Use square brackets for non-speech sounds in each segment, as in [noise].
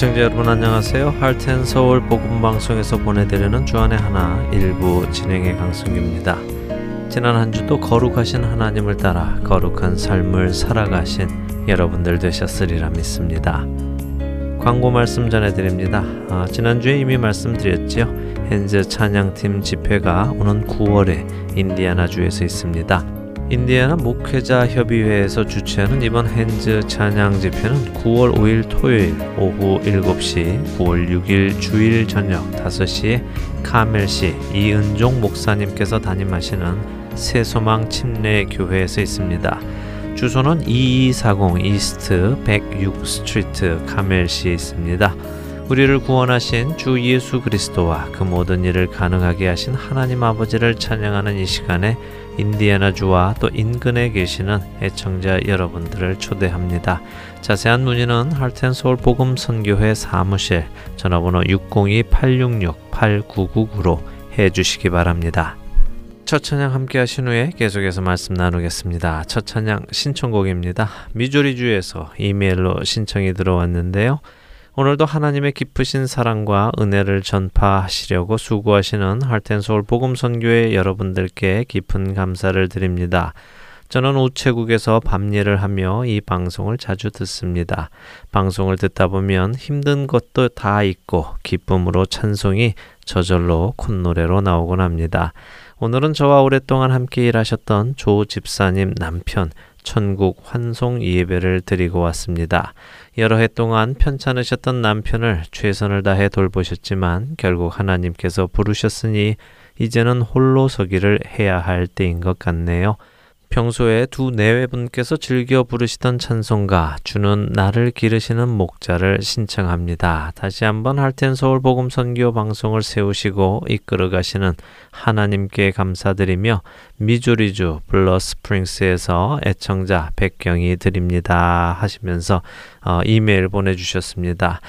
애청자 여러분 안녕하세요. 할텐 서울 복음 방송에서 보내드리는 주안의 하나 일부 진행의 강승규입니다. 지난 한 주도 거룩하신 하나님을 따라 거룩한 삶을 살아가신 여러분들 되셨으리라 믿습니다. 광고 말씀 전해드립니다. 아, 지난주에 이미 말씀드렸죠. 헨즈 찬양팀 집회가 오는 9월에 인디아나주에서 있습니다. 인디애나 목회자 협의회에서 주최하는 이번 핸즈 찬양 집회는 9월 5일 토요일 오후 7시, 9월 6일 주일 저녁 5시에 카멜시 이은종 목사님께서 담임하시는 새소망 침례 교회에서 있습니다. 주소는 2240 East 106 Street 카멜시에 있습니다. 우리를 구원하신 주 예수 그리스도와 그 모든 일을 가능하게 하신 하나님 아버지를 찬양하는 이 시간에 인디애나주와 또 인근에 계시는 애청자 여러분들을 초대합니다. 자세한 문의는 Heart and Soul 복음 선교회 사무실 전화번호 602-866-8999로 해 주시기 바랍니다. 첫 찬양 함께 하신 후에 계속해서 말씀 나누겠습니다. 첫 찬양 신청곡입니다. 미조리주에서 이메일로 신청이 들어왔는데요. 오늘도 하나님의 깊으신 사랑과 은혜를 전파하시려고 수고하시는 할텐서울 복음선교회 여러분들께 깊은 감사를 드립니다. 저는 우체국에서 밤일을 하며 이 방송을 자주 듣습니다. 방송을 듣다 보면 힘든 것도 다 있고 기쁨으로 찬송이 저절로 콧노래로 나오곤 합니다. 오늘은 저와 오랫동안 함께 일하셨던 조 집사님 남편 천국 환송 예배를 드리고 왔습니다. 여러 해 동안 편찮으셨던 남편을 최선을 다해 돌보셨지만 결국 하나님께서 부르셨으니 이제는 홀로 서기를 해야 할 때인 것 같네요. 평소에 두 내외분께서 즐겨 부르시던 찬송가 주는 나를 기르시는 목자를 신청합니다. 다시 한번 할텐 서울 복음 선교 방송을 세우시고 이끌어 가시는 하나님께 감사드리며 미조리주 블러 스프링스에서 애청자 백경이 드립니다 하시면서 어, 이메일 보내주셨습니다.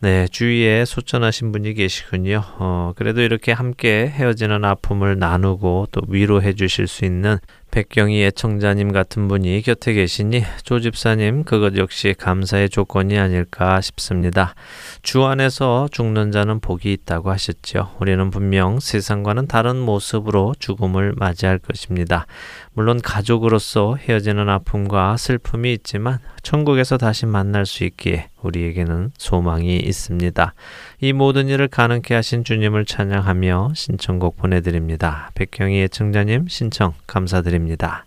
네, 주위에 소천하신 분이 계시군요. 어, 그래도 이렇게 함께 헤어지는 아픔을 나누고 또 위로해 주실 수 있는 백경희 애청자님 같은 분이 곁에 계시니 조 집사님 그것 역시 감사의 조건이 아닐까 싶습니다. 주 안에서 죽는 자는 복이 있다고 하셨죠. 우리는 분명 세상과는 다른 모습으로 죽음을 맞이할 것입니다. 물론 가족으로서 헤어지는 아픔과 슬픔이 있지만 천국에서 다시 만날 수 있기에 우리에게는 소망이 있습니다. 이 모든 일을 가능케 하신 주님을 찬양하며 신청곡 보내드립니다. 백경희 애청자님 신청 감사드립니다.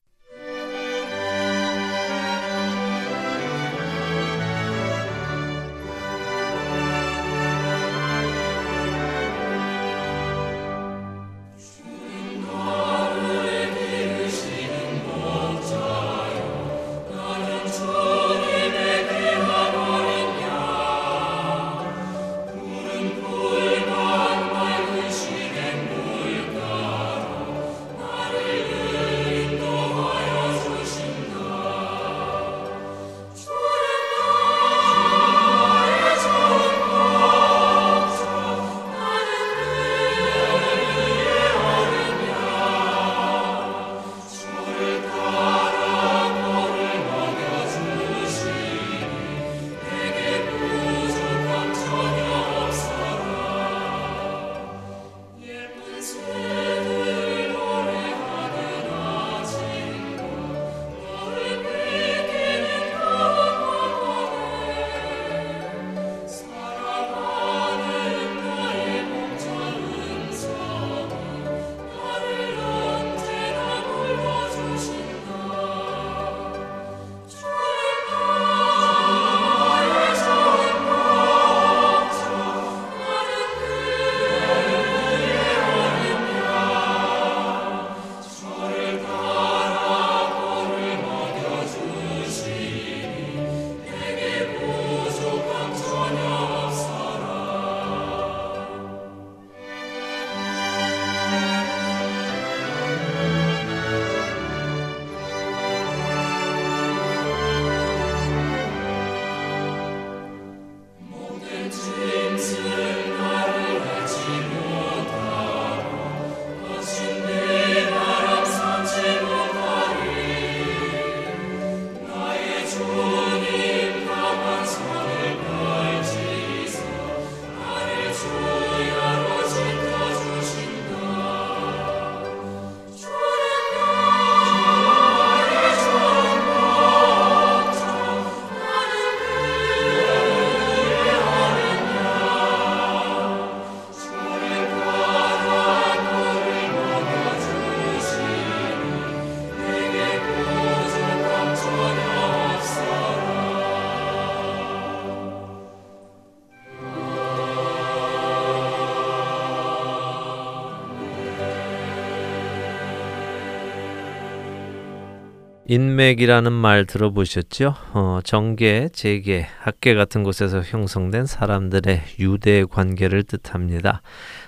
인맥이라는 말 들어보셨죠? 어, 정계, 재계, 학계 같은 곳에서 형성된 사람들의 유대 관계를 뜻합니다.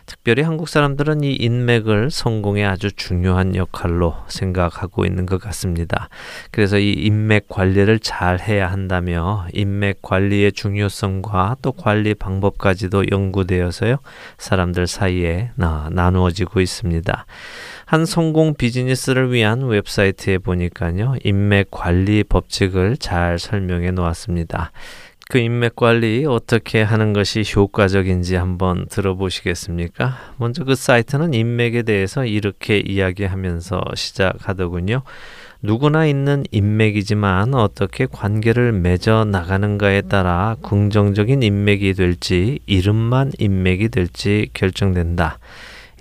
특별히 한국 사람들은 이 인맥을 성공에 아주 중요한 역할로 생각하고 있는 것 같습니다. 그래서 이 인맥 관리를 잘 해야 한다며 인맥 관리의 중요성과 또 관리 방법까지도 연구되어서요. 사람들 사이에 나, 나누어지고 있습니다. 한 성공 비즈니스를 위한 웹사이트에 보니까요. 인맥 관리 법칙을 잘 설명해 놓았습니다. 그 인맥 관리 어떻게 하는 것이 효과적인지 한번 들어보시겠습니까? 먼저 그 사이트는 인맥에 대해서 이렇게 이야기하면서 시작하더군요. 누구나 있는 인맥이지만 어떻게 관계를 맺어 나가는가에 따라 긍정적인 인맥이 될지 이름만 인맥이 될지 결정된다.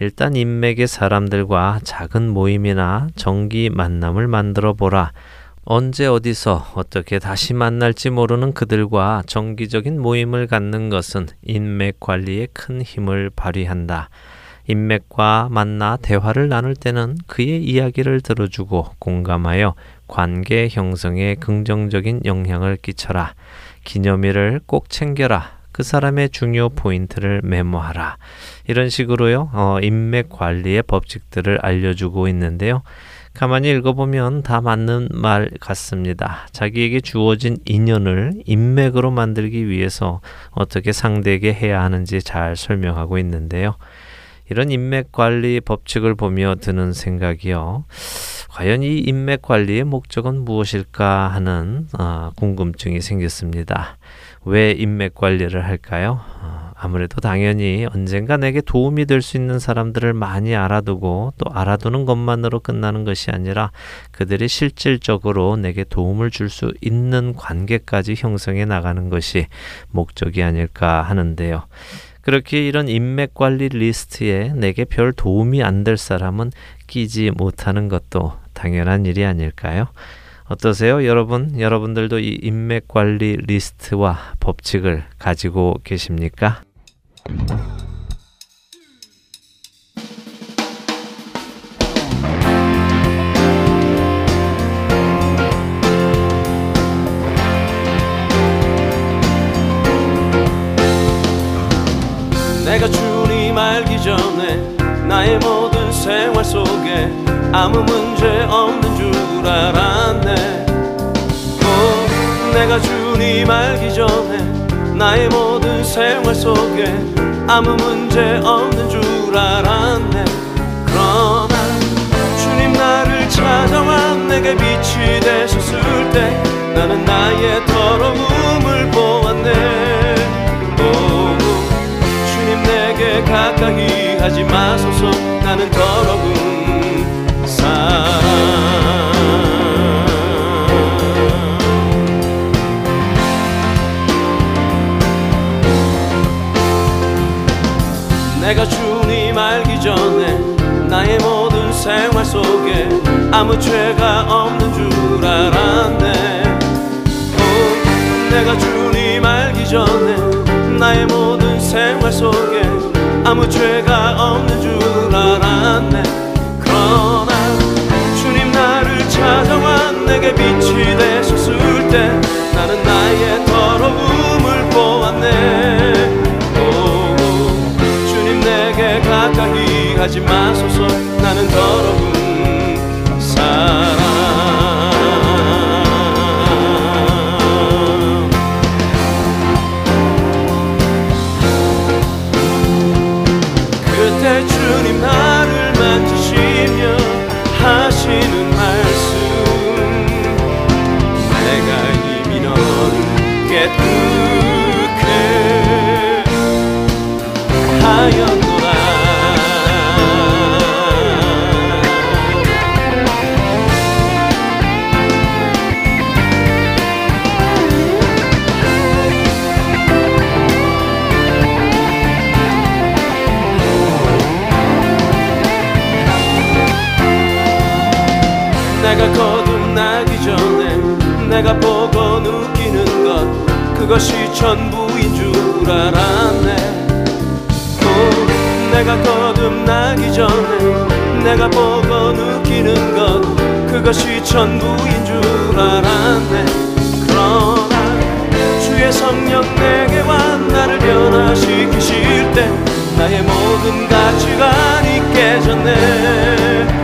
일단 인맥의 사람들과 작은 모임이나 정기 만남을 만들어 보라. 언제 어디서 어떻게 다시 만날지 모르는 그들과 정기적인 모임을 갖는 것은 인맥 관리에 큰 힘을 발휘한다. 인맥과 만나 대화를 나눌 때는 그의 이야기를 들어주고 공감하여 관계 형성에 긍정적인 영향을 끼쳐라. 기념일을 꼭 챙겨라. 그 사람의 중요 포인트를 메모하라. 이런 식으로요, 어, 인맥 관리의 법칙들을 알려주고 있는데요. 가만히 읽어보면 다 맞는 말 같습니다. 자기에게 주어진 인연을 인맥으로 만들기 위해서 어떻게 상대에게 해야 하는지 잘 설명하고 있는데요. 이런 인맥 관리 법칙을 보며 드는 생각이요. 과연 이 인맥 관리의 목적은 무엇일까 하는 어, 궁금증이 생겼습니다. 왜 인맥 관리를 할까요? 어, 아무래도 당연히 언젠가 내게 도움이 될 수 있는 사람들을 많이 알아두고 또 알아두는 것만으로 끝나는 것이 아니라 그들이 실질적으로 내게 도움을 줄 수 있는 관계까지 형성해 나가는 것이 목적이 아닐까 하는데요. 그렇게 이런 인맥 관리 리스트에 내게 별 도움이 안 될 사람은 끼지 못하는 것도 당연한 일이 아닐까요? 어떠세요? 여러분, 여러분들도 이 인맥 관리 리스트와 법칙을 가지고 계십니까? 내가 주님 알기 전에 나의 모든 생활 속에 아무 문제 없는 줄 알았네. 오, 내가 주님 알기 전에 나의 모든 생활 속에 아무 문제 없는 줄 알았네. 그러나 주님 나를 찾아와 내게 빛이 되셨을 때 나는 나의 더러움을 보았네. 오, 주님 내게 가까이 하지 마소서. 나는 더러운 내가 주님 알기 전에 나의 모든 생활 속에 아무 죄가 없는 줄 알았네. 오, 내가 주님 알기 전에 나의 모든 생활 속에 아무 죄가 없는 줄 알았네. 그러 내게 빛이 되셨을 때 나는 나의 더러움을 보았네. 내게 가까이 하지 마소서. 나는 더러운 내가 거듭나기 전에 내가 보고 느끼는 것 그것이 전부인 줄 알았네. 오, 내가 거듭나기 전에 내가 보고 느끼는 것 그것이 전부인 줄 알았네. 그러나 주의 성령 내게와 나를 변화시키실 때 나의 모든 가치관이 깨졌네. 오,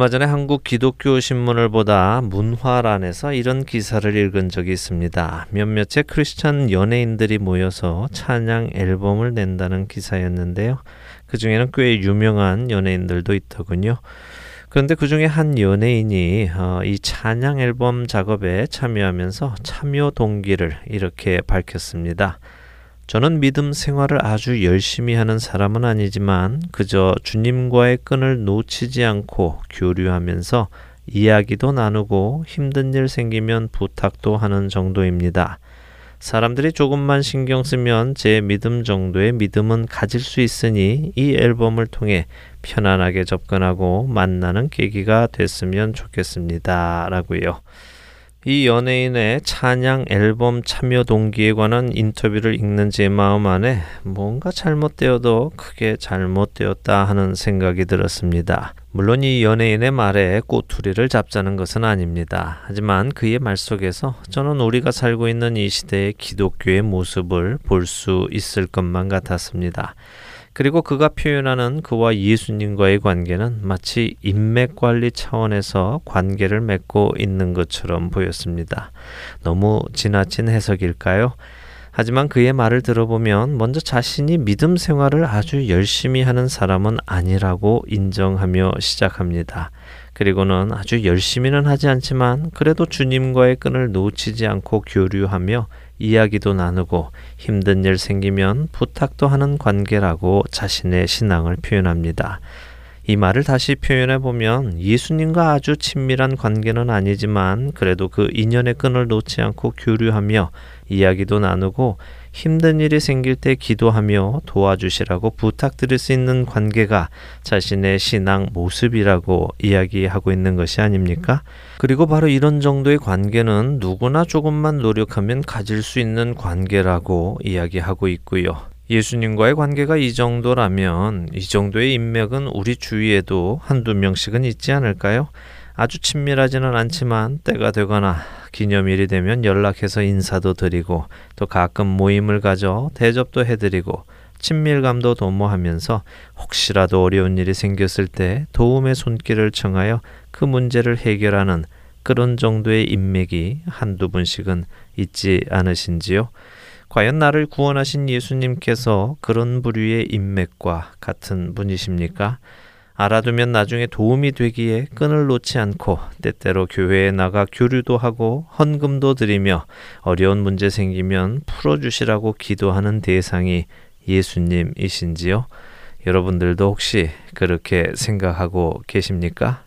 얼마 전에 한국 기독교 신문을 보다 문화란에서 이런 기사를 읽은 적이 있습니다. 몇몇의 크리스천 연예인들이 모여서 찬양 앨범을 낸다는 기사였는데요. 그 중에는 꽤 유명한 연예인들도 있더군요. 그런데 그 중에 한 연예인이 어, 이 찬양 앨범 작업에 참여하면서 참여 동기를 이렇게 밝혔습니다. 저는 믿음 생활을 아주 열심히 하는 사람은 아니지만 그저 주님과의 끈을 놓치지 않고 교류하면서 이야기도 나누고 힘든 일 생기면 부탁도 하는 정도입니다. 사람들이 조금만 신경 쓰면 제 믿음 정도의 믿음은 가질 수 있으니 이 앨범을 통해 편안하게 접근하고 만나는 계기가 됐으면 좋겠습니다. 라고요. 이 연예인의 찬양 앨범 참여 동기에 관한 인터뷰를 읽는 제 마음 안에 뭔가 잘못되어도 크게 잘못되었다 하는 생각이 들었습니다. 물론 이 연예인의 말에 꼬투리를 잡자는 것은 아닙니다. 하지만 그의 말 속에서 저는 우리가 살고 있는 이 시대의 기독교의 모습을 볼 수 있을 것만 같았습니다. 그리고 그가 표현하는 그와 예수님과의 관계는 마치 인맥 관리 차원에서 관계를 맺고 있는 것처럼 보였습니다. 너무 지나친 해석일까요? 하지만 그의 말을 들어보면 먼저 자신이 믿음 생활을 아주 열심히 하는 사람은 아니라고 인정하며 시작합니다. 그리고는 아주 열심히는 하지 않지만 그래도 주님과의 끈을 놓치지 않고 교류하며 이야기도 나누고 힘든 일 생기면 부탁도 하는 관계라고 자신의 신앙을 표현합니다. 이 말을 다시 표현해 보면 예수님과 아주 친밀한 관계는 아니지만 그래도 그 인연의 끈을 놓지 않고 교류하며 이야기도 나누고 힘든 일이 생길 때 기도하며 도와주시라고 부탁드릴 수 있는 관계가 자신의 신앙 모습이라고 이야기하고 있는 것이 아닙니까? 그리고 바로 이런 정도의 관계는 누구나 조금만 노력하면 가질 수 있는 관계라고 이야기하고 있고요. 예수님과의 관계가 이 정도라면 이 정도의 인맥은 우리 주위에도 한두 명씩은 있지 않을까요? 아주 친밀하지는 않지만 때가 되거나 기념일이 되면 연락해서 인사도 드리고 또 가끔 모임을 가져 대접도 해드리고 친밀감도 도모하면서 혹시라도 어려운 일이 생겼을 때 도움의 손길을 청하여 그 문제를 해결하는 그런 정도의 인맥이 한두 분씩은 있지 않으신지요? 과연 나를 구원하신 예수님께서 그런 부류의 인맥과 같은 분이십니까? 알아두면 나중에 도움이 되기에 끈을 놓지 않고 때때로 교회에 나가 교류도 하고 헌금도 드리며 어려운 문제 생기면 풀어주시라고 기도하는 대상이 예수님이신지요? 여러분들도 혹시 그렇게 생각하고 계십니까?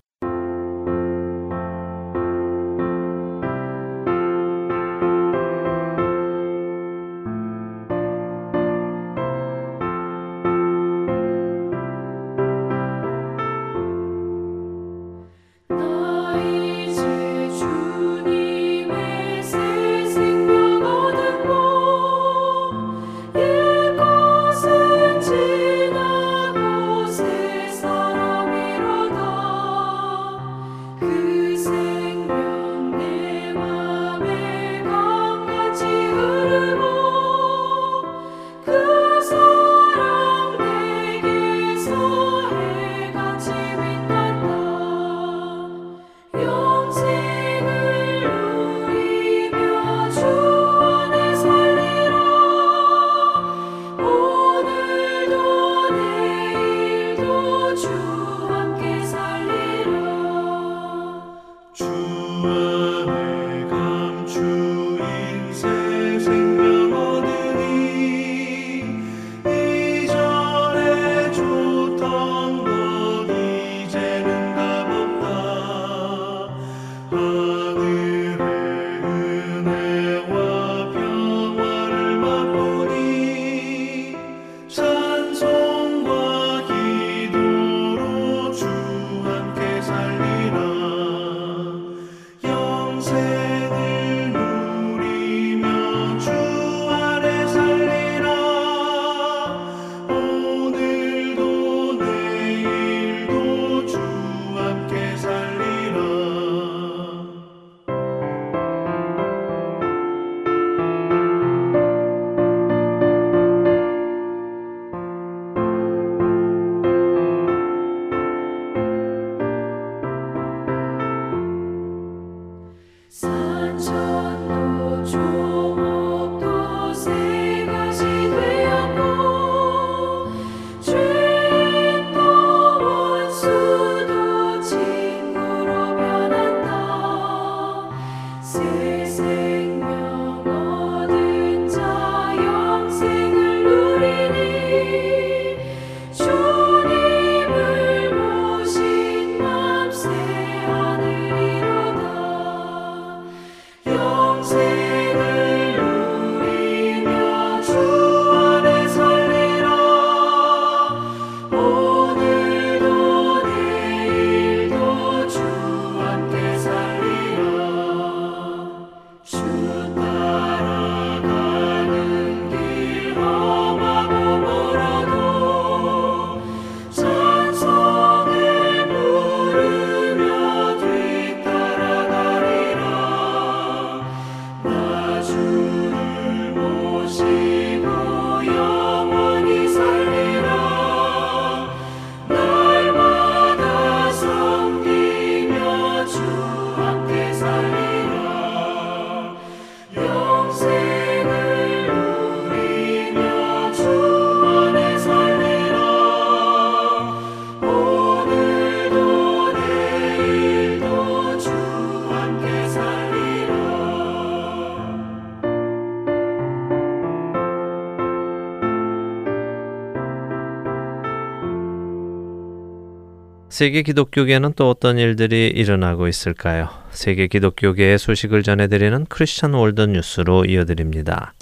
세계 기독교계는 또 어떤 일들이 일어나고 있을까요? 세계 기독교계의 소식을 전해드리는 크리스천 월드 뉴스로 이어드립니다.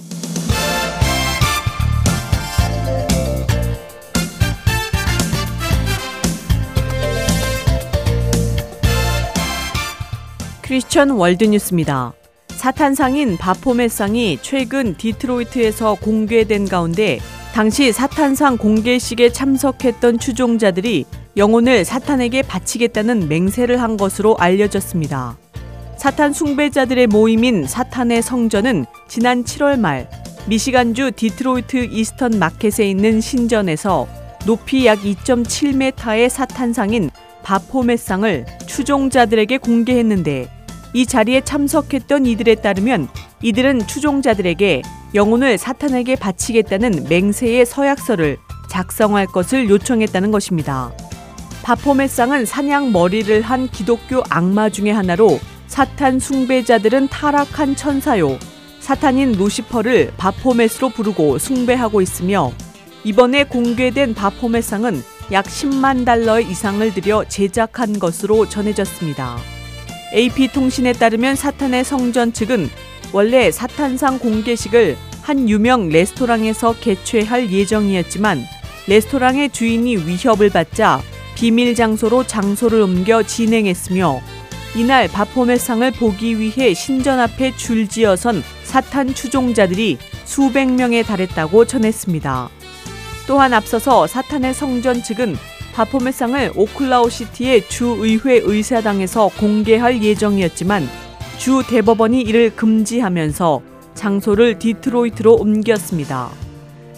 크리스천 월드 뉴스입니다. 사탄상인 바포메트 상이 최근 디트로이트에서 공개된 가운데 당시 사탄상 공개식에 참석했던 추종자들이 영혼을 사탄에게 바치겠다는 맹세를 한 것으로 알려졌습니다. 사탄 숭배자들의 모임인 사탄의 성전은 지난 7월 말 미시간주 디트로이트 이스턴 마켓에 있는 신전에서 높이 약 2.7m의 사탄상인 바포메상을 추종자들에게 공개했는데 이 자리에 참석했던 이들에 따르면 이들은 추종자들에게 영혼을 사탄에게 바치겠다는 맹세의 서약서를 작성할 것을 요청했다는 것입니다. 바포메상은 사냥 머리를 한 기독교 악마 중의 하나로 사탄 숭배자들은 타락한 천사요. 사탄인 루시퍼를 바포메스로 부르고 숭배하고 있으며 이번에 공개된 바포메상은 약 10만 달러 이상을 들여 제작한 것으로 전해졌습니다. AP통신에 따르면 사탄의 성전 측은 원래 사탄상 공개식을 한 유명 레스토랑에서 개최할 예정이었지만 레스토랑의 주인이 위협을 받자 비밀 장소로 장소를 옮겨 진행했으며 이날 바포메상을 보기 위해 신전 앞에 줄지어선 사탄 추종자들이 수백 명에 달했다고 전했습니다. 또한 앞서서 사탄의 성전 측은 바포메상을 오클라호시티의 주의회 의사당에서 공개할 예정이었지만 주 대법원이 이를 금지하면서 장소를 디트로이트로 옮겼습니다.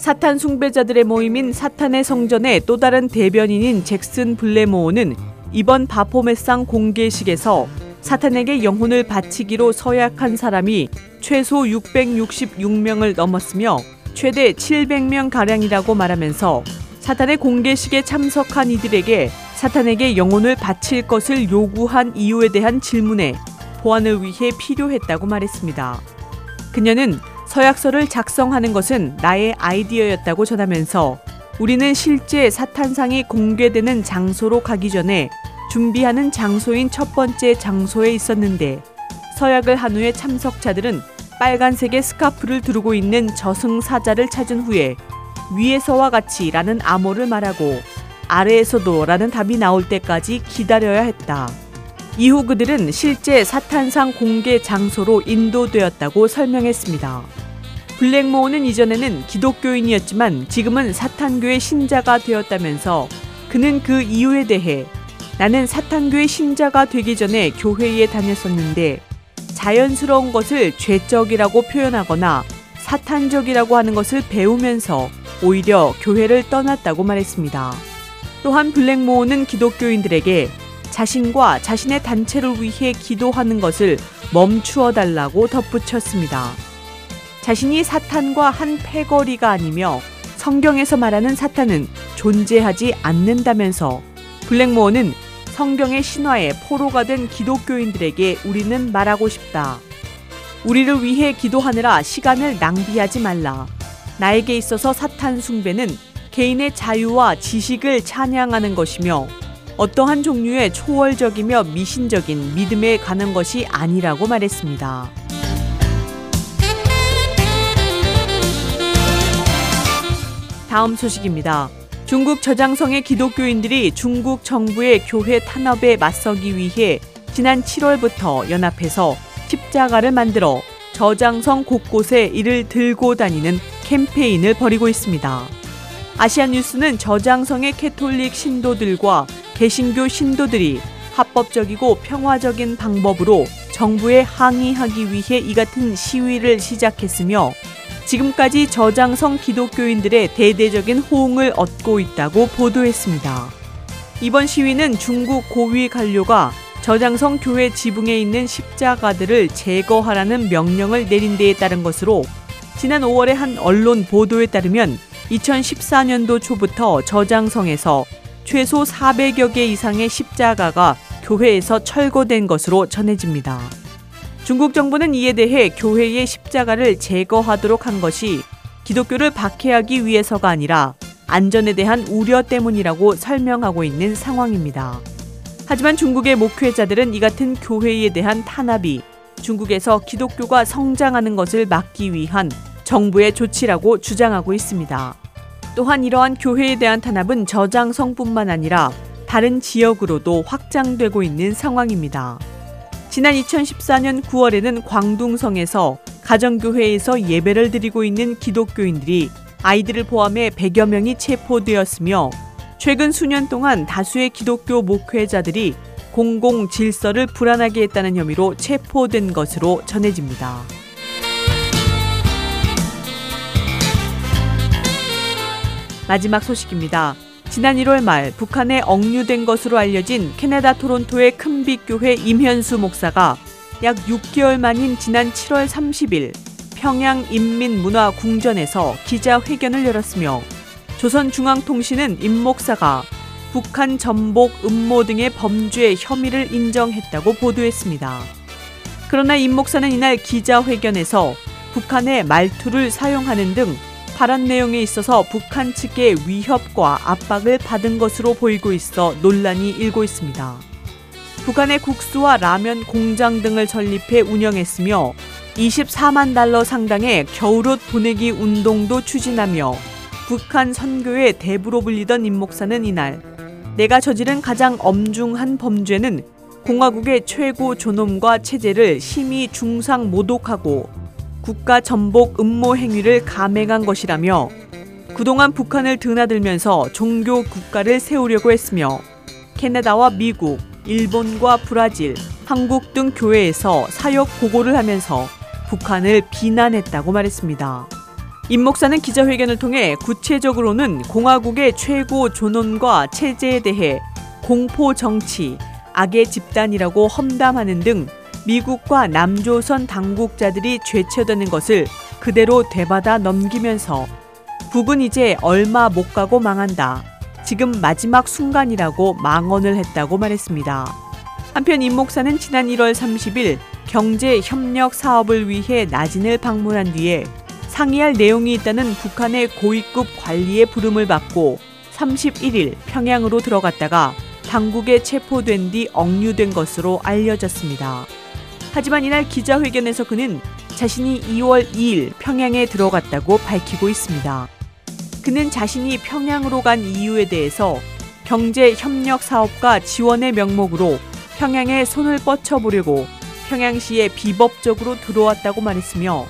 사탄 숭배자들의 모임인 사탄의 성전의 또 다른 대변인인 잭슨 블레모어는 이번 바포메상 공개식에서 사탄에게 영혼을 바치기로 서약한 사람이 최소 666명을 넘었으며 최대 700명 가량이라고 말하면서 사탄의 공개식에 참석한 이들에게 사탄에게 영혼을 바칠 것을 요구한 이유에 대한 질문에 보완을 위해 필요했다고 말했습니다. 그녀는 서약서를 작성하는 것은 나의 아이디어였다고 전하면서 우리는 실제 사탄상이 공개되는 장소로 가기 전에 준비하는 장소인 첫 번째 장소에 있었는데 서약을 한 후에 참석자들은 빨간색의 스카프를 두르고 있는 저승사자를 찾은 후에 위에서와 같이 라는 암호를 말하고 아래에서도 라는 답이 나올 때까지 기다려야 했다. 이후 그들은 실제 사탄상 공개 장소로 인도되었다고 설명했습니다. 블랙모어는 이전에는 기독교인이었지만 지금은 사탄교의 신자가 되었다면서 그는 그 이유에 대해 나는 사탄교의 신자가 되기 전에 교회에 다녔었는데 자연스러운 것을 죄적이라고 표현하거나 사탄적이라고 하는 것을 배우면서 오히려 교회를 떠났다고 말했습니다. 또한 블랙모어는 기독교인들에게 자신과 자신의 단체를 위해 기도하는 것을 멈추어 달라고 덧붙였습니다. 자신이 사탄과 한 패거리가 아니며 성경에서 말하는 사탄은 존재하지 않는다면서 블랙모어는 성경의 신화에 포로가 된 기독교인들에게 우리는 말하고 싶다. 우리를 위해 기도하느라 시간을 낭비하지 말라. 나에게 있어서 사탄 숭배는 개인의 자유와 지식을 찬양하는 것이며 어떠한 종류의 초월적이며 미신적인 믿음에 가는 것이 아니라고 말했습니다. 다음 소식입니다. 중국 저장성의 기독교인들이 중국 정부의 교회 탄압에 맞서기 위해 지난 7월부터 연합해서 십자가를 만들어 저장성 곳곳에 이를 들고 다니는 캠페인을 벌이고 있습니다. 아시아뉴스는 저장성의 캐톨릭 신도들과 개신교 신도들이 합법적이고 평화적인 방법으로 정부에 항의하기 위해 이 같은 시위를 시작했으며 지금까지 저장성 기독교인들의 대대적인 호응을 얻고 있다고 보도했습니다. 이번 시위는 중국 고위 관료가 저장성 교회 지붕에 있는 십자가들을 제거하라는 명령을 내린 데에 따른 것으로 지난 5월에 한 언론 보도에 따르면 2014년도 초부터 저장성에서 최소 400여 개 이상의 십자가가 교회에서 철거된 것으로 전해집니다. 중국 정부는 이에 대해 교회의 십자가를 제거하도록 한 것이 기독교를 박해하기 위해서가 아니라 안전에 대한 우려 때문이라고 설명하고 있는 상황입니다. 하지만 중국의 목회자들은 이 같은 교회에 대한 탄압이 중국에서 기독교가 성장하는 것을 막기 위한 정부의 조치라고 주장하고 있습니다. 또한 이러한 교회에 대한 탄압은 저장성뿐만 아니라 다른 지역으로도 확장되고 있는 상황입니다. 지난 2014년 9월에는 광둥성에서 가정교회에서 예배를 드리고 있는 기독교인들이 아이들을 포함해 100여 명이 체포되었으며 최근 수년 동안 다수의 기독교 목회자들이 공공 질서를 불안하게 했다는 혐의로 체포된 것으로 전해집니다. 마지막 소식입니다. 지난 1월 말 북한에 억류된 것으로 알려진 캐나다 토론토의 큰빛교회 임현수 목사가 약 6개월 만인 지난 7월 30일 평양 인민문화궁전에서 기자회견을 열었으며 조선중앙통신은 임 목사가 북한 전복 음모 등의 범죄 혐의를 인정했다고 보도했습니다. 그러나 임 목사는 이날 기자회견에서 북한의 말투를 사용하는 등 발언 내용에 있어서 북한 측의 위협과 압박을 받은 것으로 보이고 있어 논란이 일고 있습니다. 북한의 국수와 라면 공장 등을 설립해 운영했으며 24만 달러 상당의 겨울옷 보내기 운동도 추진하며 북한 선교의 대부로 불리던 임 목사는 이날 내가 저지른 가장 엄중한 범죄는 공화국의 최고 존엄과 체제를 심히 중상 모독하고 국가 전복 음모 행위를 감행한 것이라며 그동안 북한을 드나들면서 종교 국가를 세우려고 했으며 캐나다와 미국, 일본과 브라질, 한국 등 교회에서 사역 보고를 하면서 북한을 비난했다고 말했습니다. 임 목사는 기자회견을 통해 구체적으로는 공화국의 최고 존엄과 체제에 대해 공포 정치, 악의 집단이라고 험담하는 등 미국과 남조선 당국자들이 죄쳐드는 것을 그대로 되받아 넘기면서 북은 이제 얼마 못 가고 망한다. 지금 마지막 순간이라고 망언을 했다고 말했습니다. 한편 임 목사는 지난 1월 30일 경제 협력 사업을 위해 나진을 방문한 뒤에 상의할 내용이 있다는 북한의 고위급 관리의 부름을 받고 31일 평양으로 들어갔다가 당국에 체포된 뒤 억류된 것으로 알려졌습니다. 하지만 이날 기자회견에서 그는 자신이 2월 2일 평양에 들어갔다고 밝히고 있습니다. 그는 자신이 평양으로 간 이유에 대해서 경제 협력 사업과 지원의 명목으로 평양에 손을 뻗쳐 보려고 평양시에 비법적으로 들어왔다고 말했으며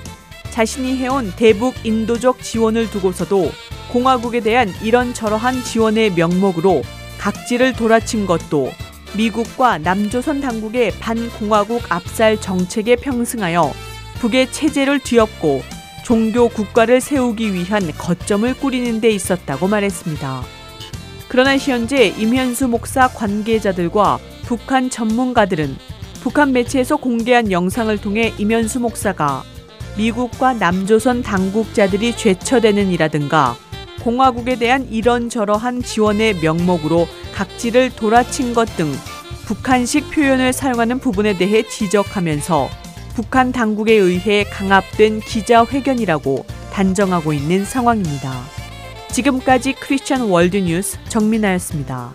자신이 해온 대북 인도적 지원을 두고서도 공화국에 대한 이런저러한 지원의 명목으로 각지를 돌아친 것도 미국과 남조선 당국의 반공화국 압살 정책에 평승하여 북의 체제를 뒤엎고 종교 국가를 세우기 위한 거점을 꾸리는 데 있었다고 말했습니다. 그러나 현재 임현수 목사 관계자들과 북한 전문가들은 북한 매체에서 공개한 영상을 통해 임현수 목사가 미국과 남조선 당국자들이 죄처되는 이라든가 공화국에 대한 이런저러한 지원의 명목으로 각지를 돌아친 것 등 북한식 표현을 사용하는 부분에 대해 지적하면서 북한 당국에 의해 강압된 기자회견이라고 단정하고 있는 상황입니다. 지금까지 크리스천 월드뉴스 정민아였습니다.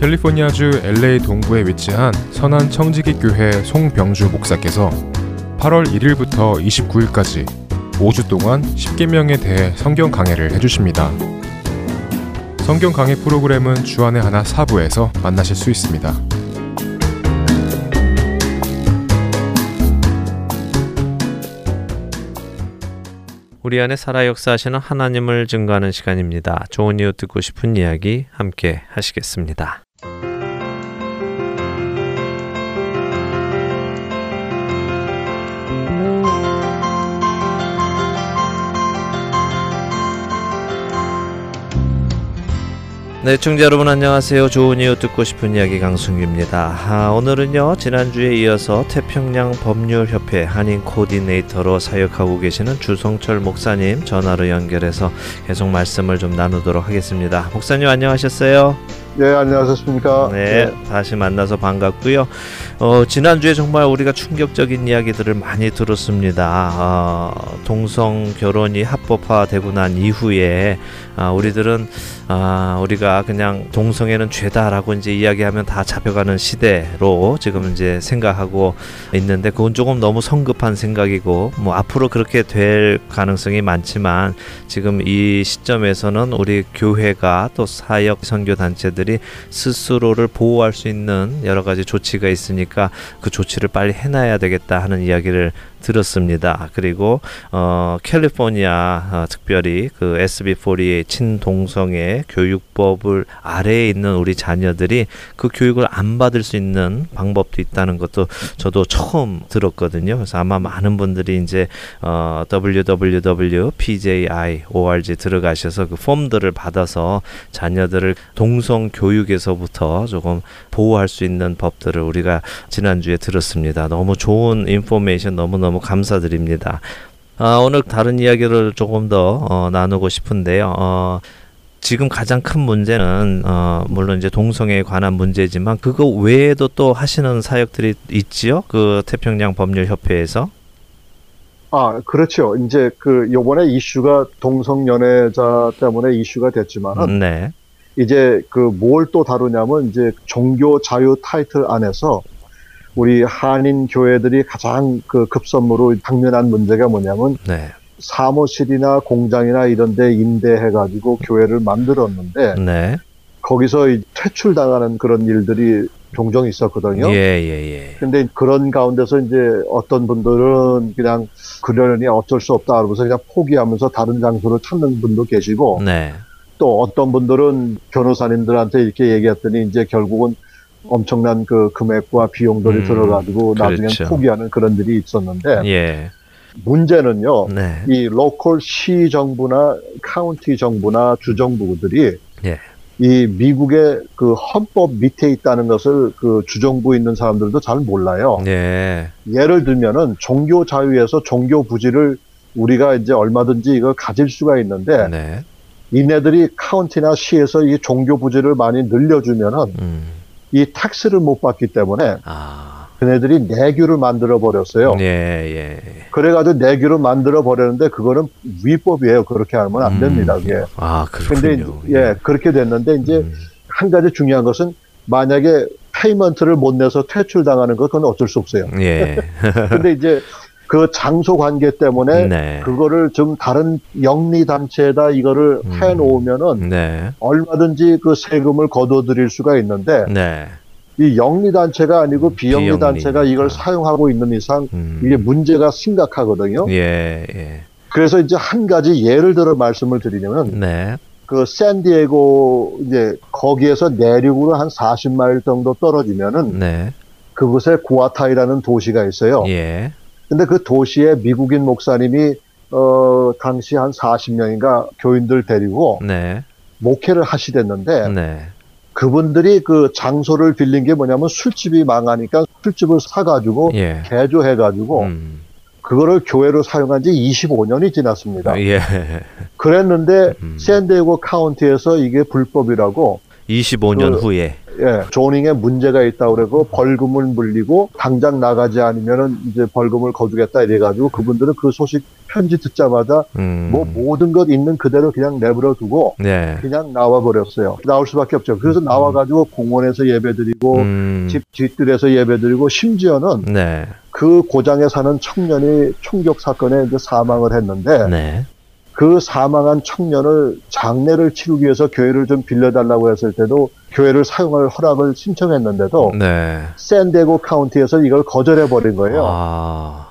캘리포니아주 LA 동부에 위치한 선한 청지기 교회 송병주 목사께서 8월 1일부터 29일까지 5주 동안 10계명에 대해 성경 강해를 해주십니다. 성경 강해 프로그램은 주안의 하나 사부에서 만나실 수 있습니다. 우리 안에 살아 역사하시는 하나님을 증거하는 시간입니다. 좋은 이유 듣고 싶은 이야기 함께 하시겠습니다. 네, 청자 여러분 안녕하세요. 좋은 이유 듣고 싶은 이야기 강승규입니다. 아, 오늘은요 지난주에 이어서 태평양 법률협회 한인 코디네이터로 사역하고 계시는 주성철 목사님 전화로 연결해서 계속 말씀을 좀 나누도록 하겠습니다. 목사님 안녕하셨어요? 네, 안녕하셨습니까? 네, 다시 만나서 반갑고요. 어, 지난주에 정말 우리가 충격적인 이야기들을 많이 들었습니다. 어, 동성 결혼이 합법화되고 난 이후에 아, 우리들은 아, 우리가 그냥 동성애는 죄다라고 이제 이야기하면 다 잡혀가는 시대로 지금 이제 생각하고 있는데 그건 조금 너무 성급한 생각이고 뭐 앞으로 그렇게 될 가능성이 많지만 지금 이 시점에서는 우리 교회가 또 사역 선교 단체들이 스스로를 보호할 수 있는 여러 가지 조치가 있으니까 그 조치를 빨리 해놔야 되겠다 하는 이야기를 들었습니다. 그리고 어, 캘리포니아 어, 특별히 그 SB48 친동성애 교육법을 아래에 있는 우리 자녀들이 그 교육을 안 받을 수 있는 방법도 있다는 것도 저도 처음 들었거든요. 그래서 아마 많은 분들이 이제 어, www.pji.org 들어가셔서 그 폼들을 받아서 자녀들을 동성 교육에서부터 조금 보호할 수 있는 법들을 우리가 지난주에 들었습니다. 너무 좋은 인포메이션 너무너무 감사드립니다. 아, 오늘 다른 이야기를 조금 더 어, 나누고 싶은데요. 어, 지금 가장 큰 문제는 어, 물론 이제 동성애에 관한 문제지만 그거 외에도 또 하시는 사역들이 있지요. 그 태평양 법률 협회에서. 아, 그렇죠. 이제 그 요번에 이슈가 동성연애자 때문에 이슈가 됐지만은 네. 이제 그 뭘 또 다루냐면 이제 종교 자유 타이틀 안에서 우리 한인 교회들이 가장 그 급선무로 당면한 문제가 뭐냐면 네. 사무실이나 공장이나 이런 데 임대해 가지고 교회를 만들었는데 네. 거기서 이 퇴출당하는 그런 일들이 종종 있었거든요. 예, 예, 예. 근데 그런 가운데서 이제 어떤 분들은 그냥 그러려니 어쩔 수 없다 그러면서 그냥 포기하면서 다른 장소를 찾는 분도 계시고 네. 또 어떤 분들은 변호사님들한테 이렇게 얘기했더니 이제 결국은 엄청난 그 금액과 비용들이 음, 들어가지고 나중에 그렇죠. 포기하는 그런 일이 있었는데 예. 문제는요. 네. 이 local 시 정부나 카운티 정부나 주 정부들이 예. 이 미국의 그 헌법 밑에 있다는 것을 그 주정부 있는 사람들도 잘 몰라요. 예. 예를 들면은 종교 자유에서 종교 부지를 우리가 이제 얼마든지 이걸 가질 수가 있는데 네. 이네들이 카운티나 시에서 이 종교 부지를 많이 늘려주면은 음. 이 tax를 못 받기 때문에 아. 그네들이 내규를 만들어 버렸어요. 예, 예. 그래가지고 내규를 만들어 버렸는데 그거는 위법이에요. 그렇게 하면 안 됩니다. 음. 그게. 아, 근데 그렇군요. 예 그렇게 됐는데 이제 음. 한 가지 중요한 것은 만약에 payment를 못 내서 퇴출당하는 것 그건 어쩔 수 없어요. 예. [laughs] 근데 이제 그 장소 관계 때문에 네. 그거를 좀 다른 영리 단체에다 이거를 음. 해 놓으면은 네. 얼마든지 그 세금을 거둬들일 수가 있는데 네. 이 영리 단체가 아니고 비영리 비영리. 단체가 이걸 아. 사용하고 있는 이상 음. 이게 문제가 심각하거든요. 예, 예. 그래서 이제 한 가지 예를 들어 말씀을 드리냐면 네. 그 샌디에고 이제 거기에서 내륙으로 한 40마일 정도 떨어지면은 네. 그곳에 구아타이라는 도시가 있어요. 예. 근데 그 도시에 미국인 목사님이 어 당시 한 40명인가 교인들 데리고 네. 목회를 하시댔는데 네. 그분들이 그 장소를 빌린 게 뭐냐면 술집이 망하니까 술집을 사가지고 예. 개조해가지고 음. 그거를 교회로 사용한 지 25년이 지났습니다. 예. 그랬는데 음. 샌디에고 카운티에서 이게 불법이라고 25년 그- 후에. 예, 조닝에 문제가 있다고 그러고 벌금을 물리고 당장 나가지 않으면은 이제 벌금을 거두겠다 이래가지고 그분들은 그 소식 편지 듣자마자 음. 뭐 모든 것 있는 그대로 그냥 내버려 두고 네. 그냥 나와 버렸어요. 나올 수밖에 없죠. 그래서 나와 가지고 공원에서 예배드리고 음. 집 뒷뜰에서 예배드리고 심지어는 네. 그 고장에 사는 청년이 총격 사건에 이제 사망을 했는데 네. 그 사망한 청년을 장례를 치르기 위해서 교회를 좀 빌려달라고 했을 때도 교회를 사용할 허락을 신청했는데도 네. 샌디에고 카운티에서 이걸 거절해 버린 거예요. 아.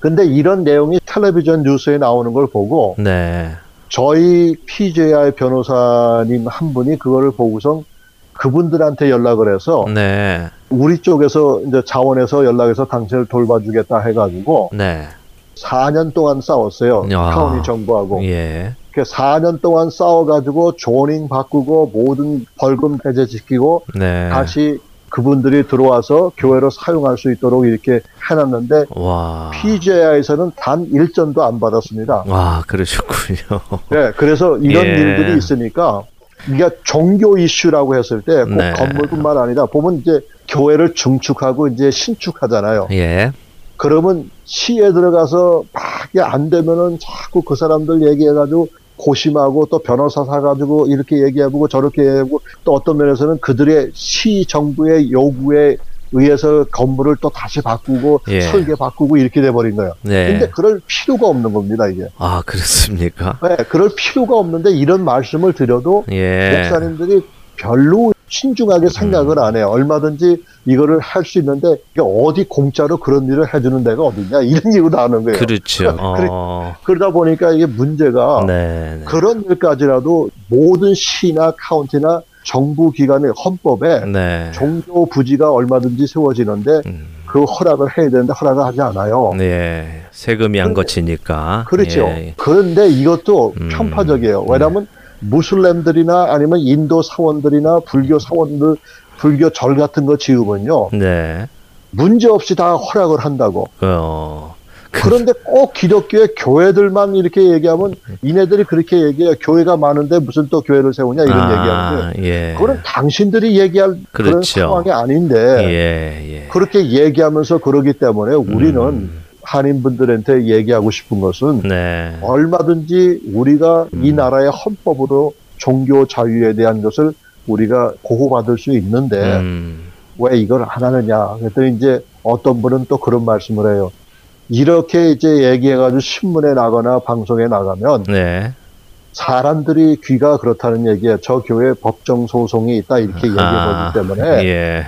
근데 이런 내용이 텔레비전 뉴스에 나오는 걸 보고 네. 저희 PJI 변호사님 한 분이 그거를 보고선 그분들한테 연락을 해서 네. 우리 쪽에서 이제 자원에서 연락해서 당신을 돌봐주겠다 해가지고 네. 4년 동안 싸웠어요. 야. 카운티 정부하고. 예. 그 4년 동안 싸워가지고 조닝 바꾸고 모든 벌금 해제시키고 네. 다시 그분들이 들어와서 교회로 사용할 수 있도록 이렇게 해놨는데 와. PJI에서는 단 일전도 안 받았습니다. 와, 그러셨군요. [laughs] 네, 그래서 이런 예. 일들이 있으니까 이게 종교 이슈라고 했을 때꼭 네. 건물뿐만 아니라 보면 이제 교회를 증축하고 이제 신축하잖아요. 예. 그러면 시에 들어가서 막 이게 안 되면은 자꾸 그 사람들 얘기해가지고 고심하고 또 변호사 사가지고 이렇게 얘기해보고 저렇게 얘기하고 또 어떤 면에서는 그들의 시 정부의 요구에 의해서 건물을 또 다시 바꾸고 예. 설계 바꾸고 이렇게 돼버린 거예요. 네. 근데 그럴 필요가 없는 겁니다, 이게. 아, 그렇습니까? 네, 그럴 필요가 없는데 이런 말씀을 드려도 예. 목사님들이 별로 신중하게 생각을 안 해요. 얼마든지 이거를 할 수 있는데 이게 어디 공짜로 그런 일을 해주는 데가 어디냐 이런 얘기도 하는 거예요. 그렇죠. [laughs] 어. 그러다 보니까 이게 문제가 네. 네. 그런 일까지라도 모든 시나 카운티나 정부 기관의 헌법에 네. 종교 부지가 얼마든지 세워지는데 음. 그 허락을 해야 되는데 허락을 하지 않아요. 네. 세금이 안 거치니까. 그렇죠. 예. 그런데 이것도 음. 편파적이에요. 왜냐하면 무슬림들이나 아니면 인도 사원들이나 불교 사원들, 불교 절 같은 거 지으면요. 네. 문제 없이 다 허락을 한다고. 어. 그런데 꼭 기독교의 교회들만 이렇게 얘기하면 이네들이 그렇게 얘기해요. 교회가 많은데 무슨 또 교회를 세우냐 이런 아, 얘기하는데 예. 그건 당신들이 얘기할 그런 그렇죠. 상황이 아닌데 예, 예. 그렇게 얘기하면서 그러기 때문에 우리는 음. 한인분들한테 얘기하고 싶은 것은 네. 얼마든지 우리가 이 음. 나라의 헌법으로 종교 자유에 대한 것을 우리가 보호받을 수 있는데 음. 왜 이걸 안 하느냐. 그랬더니 이제 어떤 분은 또 그런 말씀을 해요. 이렇게 이제 얘기해가지고 신문에 나거나 방송에 나가면 네. 사람들이 귀가 그렇다는 얘기에 저 교회 법정 소송이 있다 이렇게 아, 얘기해보기 때문에 예.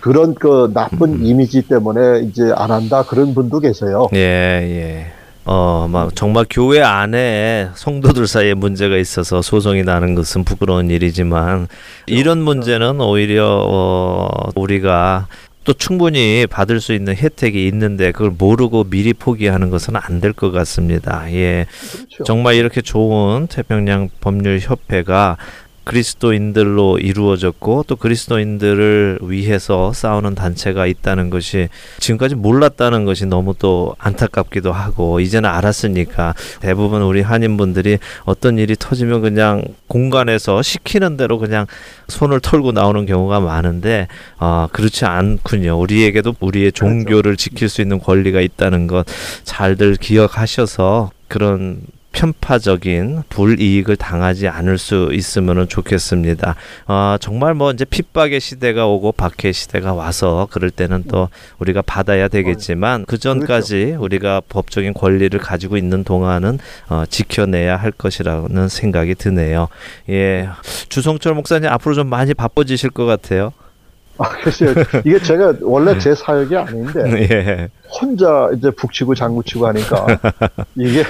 그런 그 나쁜 음. 이미지 때문에 이제 안 한다 그런 분도 계세요. 예, 예. 어, 막 정말 교회 안에 성도들 사이에 문제가 있어서 소송이 나는 것은 부끄러운 일이지만 이런 문제는 오히려 어, 우리가 또 충분히 받을 수 있는 혜택이 있는데 그걸 모르고 미리 포기하는 것은 안 될 것 같습니다. 예. 그렇죠. 정말 이렇게 좋은 태평양 법률 협회가 그리스도인들로 이루어졌고 또 그리스도인들을 위해서 싸우는 단체가 있다는 것이 지금까지 몰랐다는 것이 너무 또 안타깝기도 하고 이제는 알았으니까 대부분 우리 한인분들이 어떤 일이 터지면 그냥 공간에서 시키는 대로 그냥 손을 털고 나오는 경우가 많은데 아 그렇지 않군요. 우리에게도 우리의 종교를 지킬 수 있는 권리가 있다는 것 잘들 기억하셔서 그런 편파적인 불이익을 당하지 않을 수 있으면 좋겠습니다. 아, 정말 뭐 이제 핍박의 시대가 오고 박해의 시대가 와서 그럴 때는 또 우리가 받아야 되겠지만 그 전까지 우리가 법적인 권리를 가지고 있는 동안은 어, 지켜내야 할 것이라는 생각이 드네요. 예, 주성철 목사님 앞으로 좀 많이 바빠지실 것 같아요. 아, 글쎄요. 이게 제가 원래 제 사역이 아닌데 예, 혼자 이제 북치고 장구치고 하니까 이게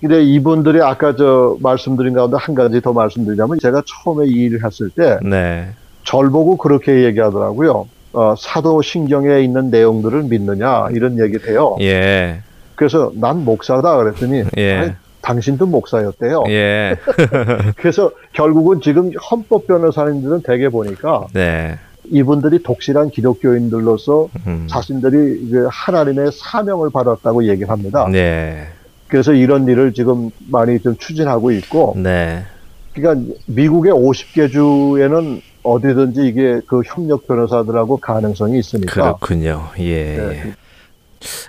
근데 이분들이 아까 저 말씀드린 가운데 한 가지 더 말씀드리자면 제가 처음에 이 일을 했을 때 네, 절 보고 그렇게 얘기하더라고요. 어, 사도 신경에 있는 내용들을 믿느냐 이런 얘기를 해요. 예, 그래서 난 목사다 그랬더니 아니, 예, 당신도 목사였대요. 예, [laughs] 그래서 결국은 지금 헌법 변호사님들은 대개 보니까 네, 이분들이 독실한 기독교인들로서 음, 자신들이 이제 하나님의 사명을 받았다고 얘기를 합니다. 네, 그래서 이런 일을 지금 많이 좀 추진하고 있고, 네, 그러니까 미국의 50개 주에는 어디든지 이게 그 협력 변호사들하고 가능성이 있으니까. 그렇군요. 예. 네.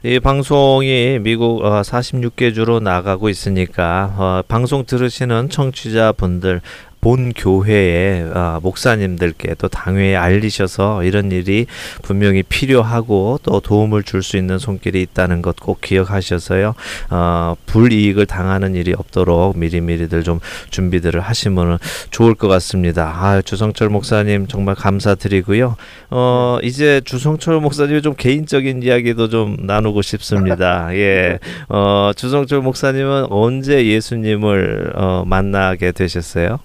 이 방송이 미국 어, 46개 주로 나가고 있으니까 어, 방송 들으시는 청취자분들 본 교회의 아, 목사님들께 또 당회에 알리셔서 이런 일이 분명히 필요하고 또 도움을 줄 수 있는 손길이 있다는 것 꼭 기억하셔서요. 어, 불이익을 당하는 일이 없도록 미리미리들 좀 준비들을 하시면 좋을 것 같습니다. 아, 주성철 목사님 정말 감사드리고요. 어, 이제 주성철 목사님의 좀 개인적인 이야기도 좀 나누고 싶습니다. 예. 어, 주성철 목사님은 언제 예수님을 어, 만나게 되셨어요?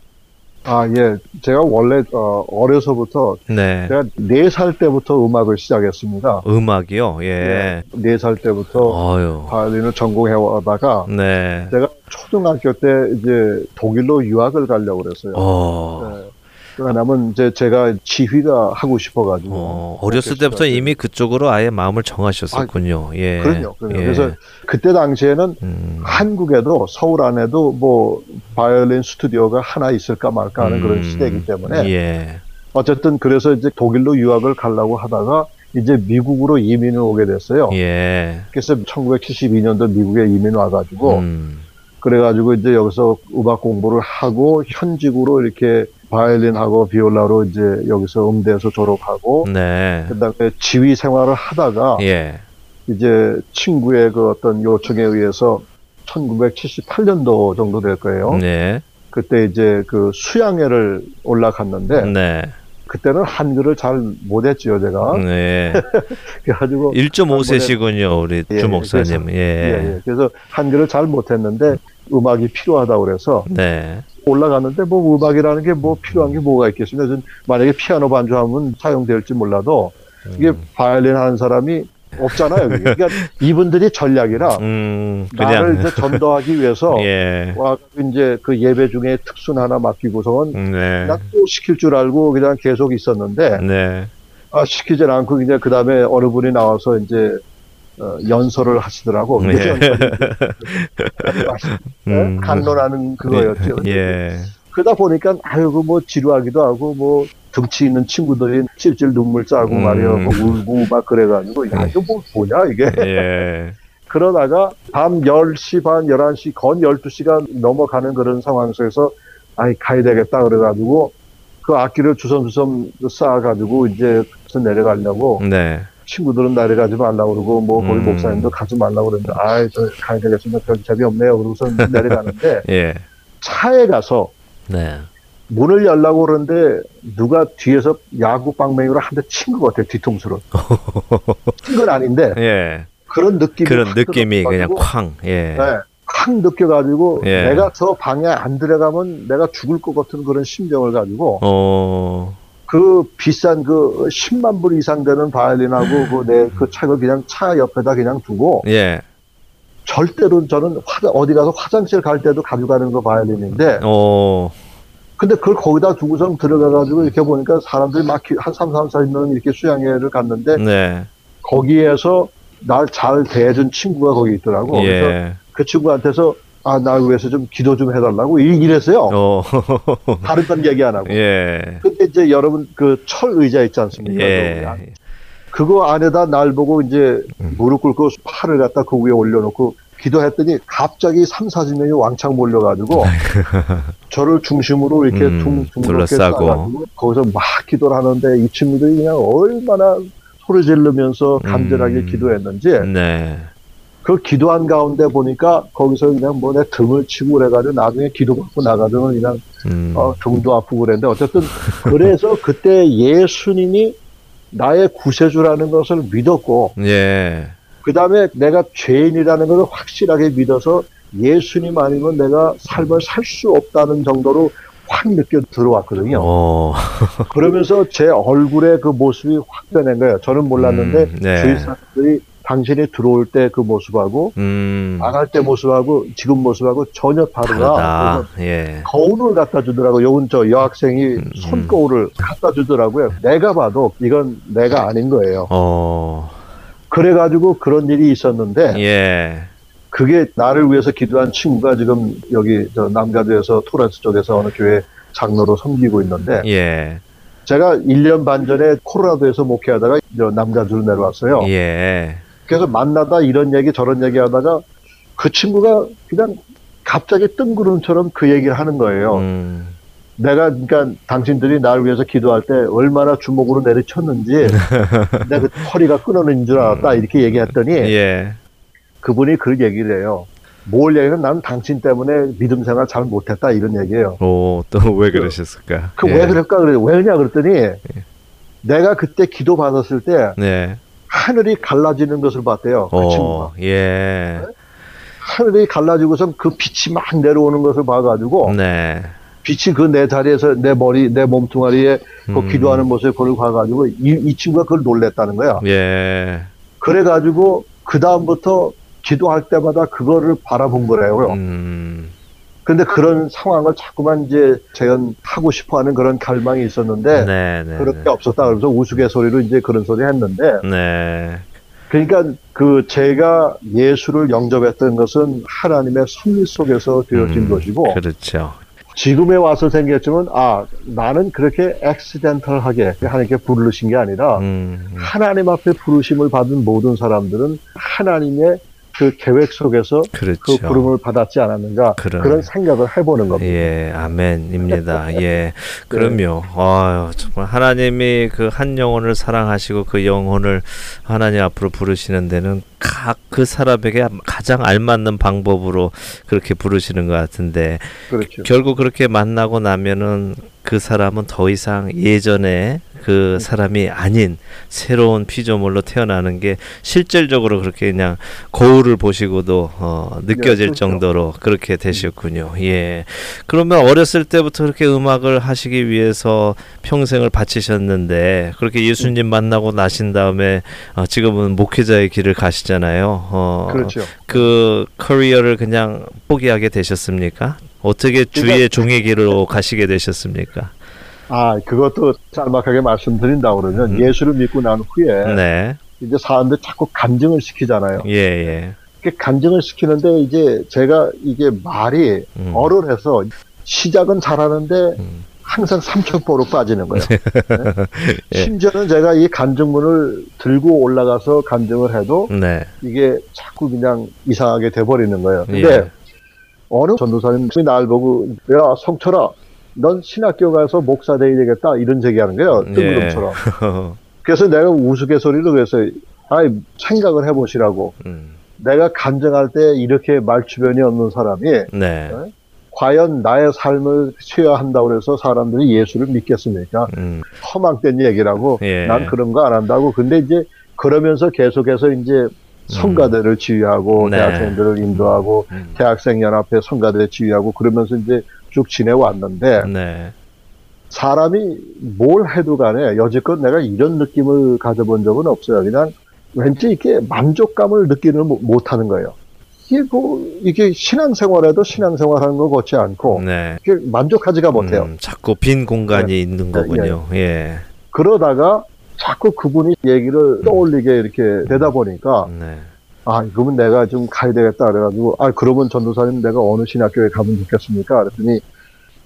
아, 예. 제가 원래, 어, 어려서부터, 네. 제가 네 살 때부터 음악을 시작했습니다. 음악이요? 예. 네 살 때부터 어유. 바이올린을 전공해 오다가, 네. 제가 초등학교 때 이제 독일로 유학을 가려고 그랬어요. 어. 네. 왜냐면 이제 제가 지휘가 하고 싶어가지고. 어, 어렸을 때부터 이미 그쪽으로 아예 마음을 정하셨었군요. 예. 그럼요. 그럼요. 예. 그래서 그때 당시에는 음. 한국에도 서울 안에도 뭐 바이올린 스튜디오가 하나 있을까 말까 하는 그런 음, 시대이기 때문에 예. 어쨌든 그래서 이제 독일로 유학을 가려고 하다가 이제 미국으로 이민을 오게 됐어요. 예. 그래서 1972년도 미국에 이민 와가지고 음. 그래가지고 이제 여기서 음악 공부를 하고 현직으로 이렇게 바이올린하고 비올라로 이제 여기서 음대에서 졸업하고 네. 그다음에 지휘 생활을 하다가 예. 이제 친구의 그 어떤 요청에 의해서 1978년도 정도 될 거예요. 네. 그때 이제 그 수양회를 올라갔는데 네. 그때는 한글을 잘 못했지요 제가. 네. [laughs] 그래가지고 1.5세시군요, 우리 예, 주 목사님. 예, 예. 예. 그래서 한글을 잘 못했는데 음악이 필요하다고 그래서 네. 올라갔는데 뭐 음악이라는 게 뭐 필요한 게 뭐가 있겠습니까? 전 만약에 피아노 반주하면 사용될지 몰라도 이게 음. 바이올린 하는 사람이 없잖아요. 그러니까 [laughs] 이분들이 전략이라 음, 나를. 이제 전도하기 위해서 [laughs] 예. 와 이제 그 예배 중에 특순 하나 맡기고서는 네. 그냥 또 시킬 줄 알고 그냥 계속 있었는데 네. 아, 시키질 않고 이제 그 다음에 어느 분이 나와서 이제 어, 연설을 하시더라고. 네. 연설이 [laughs] 음. 간론하는 그거였죠. 예. 그러다 보니까 아이고 뭐 지루하기도 하고 뭐 등치 있는 친구들이 찔찔 눈물 짜고 음. 말이야 뭐 울고 막 그래가지고 야 이거 뭐 뭐냐 이게 예. [laughs] 그러다가 밤 10시 반 11시 건 12시가 넘어가는 그런 상황 속에서 아이 가야 되겠다 그래가지고 그 악기를 주섬주섬 쌓아가지고 이제 내려가려고 네. 친구들은 내려가지 말라고 그러고 뭐 거기 음. 목사님도 가지 말라고 그랬는데 아이 저 가야 되겠습니다 별 재미없네요 그러고서 내려가는데 [laughs] 예. 차에 가서 네. 문을 열라고 그러는데 누가 뒤에서 야구 빵맹이로 한 대 친 것 같아요 뒤통수로 [laughs] 친 건 아닌데 예. 그런 느낌이 그런 확 느낌이 그냥 쾅. 예. 네, 확 느껴가지고 예. 내가 저 방에 안 들어가면 내가 죽을 것 같은 그런 심정을 가지고 어. 그 비싼 그 10만 불 이상 되는 바이올린하고 그내그 그냥 차 옆에다 그냥 두고 예. 절대로 저는 화, 어디 가서 화장실 갈 때도 가져가는 거 바이올린인데 어. 근데 그걸 거기다 두고선 들어가가지고 이렇게 보니까 사람들이 막 한 3, 3, 4 있는 이렇게 수양회를 갔는데 네. 거기에서 날 잘 대해준 친구가 거기 있더라고. 그래서 예. 그 친구한테서 아, 날 위해서 좀 기도 좀 해달라고 이- 이랬어요. 어. [laughs] 다른 건 얘기 안 하고. 예. 근데 이제 여러분 그 철 의자 있지 않습니까? 예. 그거 안에다 날 보고 이제 음. 무릎 꿇고 팔을 갖다 그 위에 올려놓고 기도했더니 갑자기 3, 40명이 왕창 몰려가지고 [laughs] 저를 중심으로 이렇게 음, 둥, 둥그렇게 둘러싸고. 거기서 막 기도를 하는데 이 친구들이 그냥 얼마나 소리 지르면서 간절하게 음. 기도했는지 네. 그 기도한 가운데 보니까 거기서 그냥 뭐 내 등을 치고 그래가지고 나중에 기도 받고 나가서는 그냥 음. 어, 등도 아프고 그랬는데 어쨌든 그래서 [laughs] 그때 예수님이 나의 구세주라는 것을 믿었고 예. 그 다음에 내가 죄인이라는 것을 확실하게 믿어서 예수님 아니면 내가 삶을 살 수 없다는 정도로 확 느껴 들어왔거든요. 어. [laughs] 그러면서 제 얼굴의 그 모습이 확 변한 거예요. 저는 몰랐는데 음, 네. 주위 사람들이 당신이 들어올 때 그 모습하고 음. 나갈 때 모습하고 지금 모습하고 전혀 다르다. 예. 거울을 갖다 주더라고. 요건 저 여학생이 음. 손거울을 갖다 주더라고요. 내가 봐도 이건 내가 아닌 거예요. 어. 그래가지고 그런 일이 있었는데 예. 그게 나를 위해서 기도한 친구가 지금 여기 저 남가주에서 토렌스 쪽에서 어느 교회 장로로 섬기고 있는데 예. 제가 1년 반 전에 코로나도에서 목회하다가 저 남가주로 내려왔어요. 예. 그래서 만나다 이런 얘기 저런 얘기 하다가 그 친구가 그냥 갑자기 뜬구름처럼 그 얘기를 하는 거예요. 음. 내가 그러니까 당신들이 나를 위해서 기도할 때 얼마나 주먹으로 내리쳤는지 [laughs] 내가 그 허리가 끊어진 줄 알았다 이렇게 얘기했더니 예. 그분이 그 얘기를 해요. 뭘 얘기는 나는 당신 때문에 믿음 생활 잘 못했다 이런 얘기예요. 오, 또 왜 그러셨을까? 그 예. 왜 그럴까 그래 왜냐 그랬더니 내가 그때 기도 받았을 때 네. 하늘이 갈라지는 것을 봤대요. 그 친구가. 오, 예. 하늘이 갈라지고선 그 빛이 막 내려오는 것을 봐가지고 네. 빛이 그내 자리에서 내 머리 내 몸뚱아리에 그 음. 기도하는 모습을 그걸 봐가지고 이, 이 친구가 그걸 놀랬다는 거야. 예. 그래가지고 그 다음부터 기도할 때마다 그거를 바라본 거래요. 음. 근데 그런 상황을 자꾸만 이제 재현하고 싶어 하는 그런 갈망이 있었는데 네, 네. 그런 게 없었다. 그래서 우스갯소리로 이제 그런 소리 했는데 네. 그러니까 그 제가 예수를 영접했던 것은 하나님의 섭리 속에서 되어진 음, 것이고 그렇죠. 지금에 와서 생겼지만 아 나는 그렇게 액시덴털하게 하나님께 부르신 게 아니라 음. 하나님 앞에 부르심을 받은 모든 사람들은 하나님의 그 계획 속에서 그렇죠. 그 부름을 받았지 않았는가 그러네. 그런 생각을 해보는 겁니다. 예, 아멘입니다. [laughs] 예. 그럼요. 아유, 정말 하나님이 그 한 영혼을 사랑하시고 그 영혼을 하나님 앞으로 부르시는 데는 각 그 사람에게 가장 알맞는 방법으로 그렇게 부르시는 것 같은데 그렇죠. 결국 그렇게 만나고 나면은 그 사람은 더 이상 예전에 그 사람이 아닌 새로운 피조물로 태어나는 게 실질적으로 그렇게 그냥 거울을 보시고도 어, 느껴질 그렇죠. 정도로 그렇게 되셨군요. 예. 그러면 어렸을 때부터 그렇게 음악을 하시기 위해서 평생을 바치셨는데 그렇게 예수님 만나고 나신 다음에 어, 지금은 목회자의 길을 가시잖아요. 어, 그렇죠. 그 커리어를 그냥 포기하게 되셨습니까? 어떻게 주의 종의 길로 가시게 되셨습니까? 아 그것도 짤막하게 말씀드린다 그러면 음. 예수를 믿고 난 후에 네. 이제 사람들 자꾸 간증을 시키잖아요. 예, 예. 이렇게 간증을 시키는데 이제 제가 이게 말이 음. 어른해서 시작은 잘하는데 음. 항상 삼천포로 빠지는 거예요. 네? [laughs] 예. 심지어는 제가 이 간증문을 들고 올라가서 간증을 해도 네. 이게 자꾸 그냥 이상하게 돼버리는 거예요. 근데 예. 어느 전도사님이 날 보고 야 성철아 넌 신학교 가서 목사 돼야 되겠다 이런 얘기하는 거예요. 예. 뜬구름처럼. [laughs] 그래서 내가 우스갯소리로 그래서 아이 생각을 해보시라고 음. 내가 간증할 때 이렇게 말주변이 없는 사람이 네. 과연 나의 삶을 취해야 한다고 해서 사람들이 예수를 믿겠습니까? 음. 허망된 얘기라고 예. 난 그런 거 안 한다고 근데 이제 그러면서 계속해서 이제 성가대를 지휘하고 음. 네. 대학생들을 인도하고 음. 대학생 연합회 성가대 지휘하고 그러면서 이제 쭉 지내왔는데 네. 사람이 뭘 해도 간에 여지껏 내가 이런 느낌을 가져본 적은 없어요. 그냥 왠지 이렇게 만족감을 느끼는 못- 못하는 거예요. 이게 뭐 이게 신앙생활에도 신앙생활하는 것 같지 않고 네. 이게 만족하지가 못해요. 음, 자꾸 빈 공간이 네. 있는 거군요. 예. 그러다가 자꾸 그분이 얘기를 떠올리게 이렇게 되다 보니까 네. 아 그러면 내가 좀 가야 되겠다 그래가지고 아 그러면 전도사님 내가 어느 신학교에 가면 좋겠습니까? 그랬더니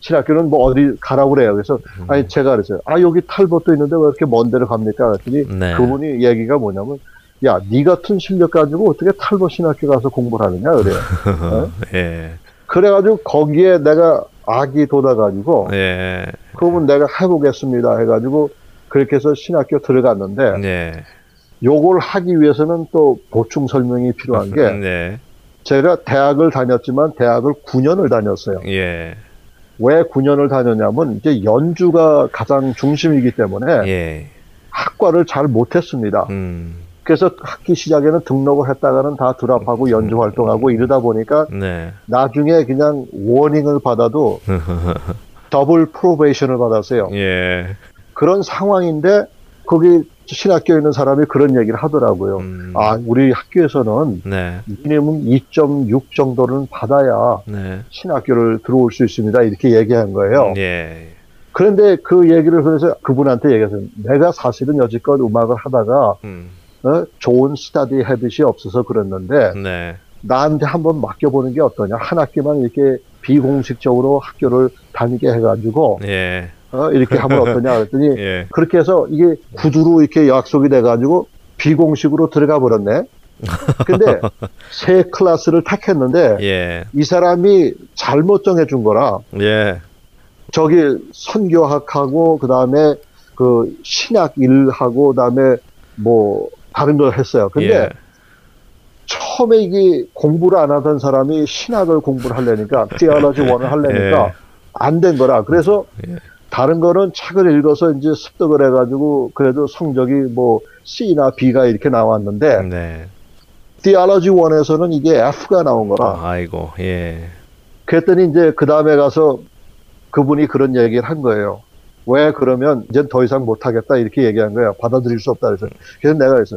신학교는 뭐 어디 가라고 그래요. 그래서 음. 아니 제가 그랬어요. 아 여기 탈봇도 있는데 왜 이렇게 먼 데를 갑니까? 그랬더니 네. 그분이 얘기가 뭐냐면 야, 네 같은 실력 가지고 어떻게 탈보 신학교 가서 공부를 하느냐 그래요. [laughs] 예. 그래가지고 거기에 내가 악이 돋아가지고 예. 그러면 내가 해보겠습니다 해가지고 그렇게 해서 신학교 들어갔는데 네. 요걸 하기 위해서는 또 보충 설명이 필요한 게 네. 제가 대학을 다녔지만 대학을 9년을 다녔어요. 예. 왜 9년을 다녔냐면 이제 연주가 가장 중심이기 때문에 예. 학과를 잘 못했습니다. 음. 그래서 학기 시작에는 등록을 했다가는 다 드랍하고 연주 활동하고 이러다 보니까 네. 나중에 그냥 워닝을 받아도 [laughs] 더블 프로베이션을 받았어요. 예. 그런 상황인데 거기 신학교에 있는 사람이 그런 얘기를 하더라고요. 음. 아, 우리 학교에서는 네. 미니멈 2.6 정도는 받아야 네. 신학교를 들어올 수 있습니다. 이렇게 얘기한 거예요. 예. 그런데 그 얘기를 그래서 그분한테 얘기했어요. 내가 사실은 여지껏 음악을 하다가 음. 어, 좋은 스타디 헤빗이 없어서 그랬는데 네. 나한테 한번 맡겨보는 게 어떠냐. 한 학기만 이렇게 비공식적으로 학교를 다니게 해가지고 예. 어, 이렇게 하면 어떠냐 그랬더니 [laughs] 예. 그렇게 해서 이게 구두로 이렇게 약속이 돼가지고 비공식으로 들어가 버렸네. 근데 [laughs] 새 클래스를 택했는데 예. 이 사람이 잘못 정해준 거라 예. 저기 선교학하고 그 다음에 그 신학 일하고 그다음에 뭐 다른 걸 했어요. 근데 예. 처음에 이게 공부를 안 하던 사람이 신학을 공부를 하려니까 theology 원을 하려니까 예. 안된 거라. 그래서 예. 다른 거는 책을 읽어서 이제 습득을 해가지고 그래도 성적이 뭐 C나 B가 이렇게 나왔는데 네. theology 원에서는 이게 F가 나온 거라. 아이고, 예. 그랬더니 이제 그 다음에 가서 그분이 그런 얘기를 한 거예요. 왜 그러면 이제 더 이상 못하겠다 이렇게 얘기한 거예요. 받아들일 수 없다 그래서. 그래서 내가 그랬어.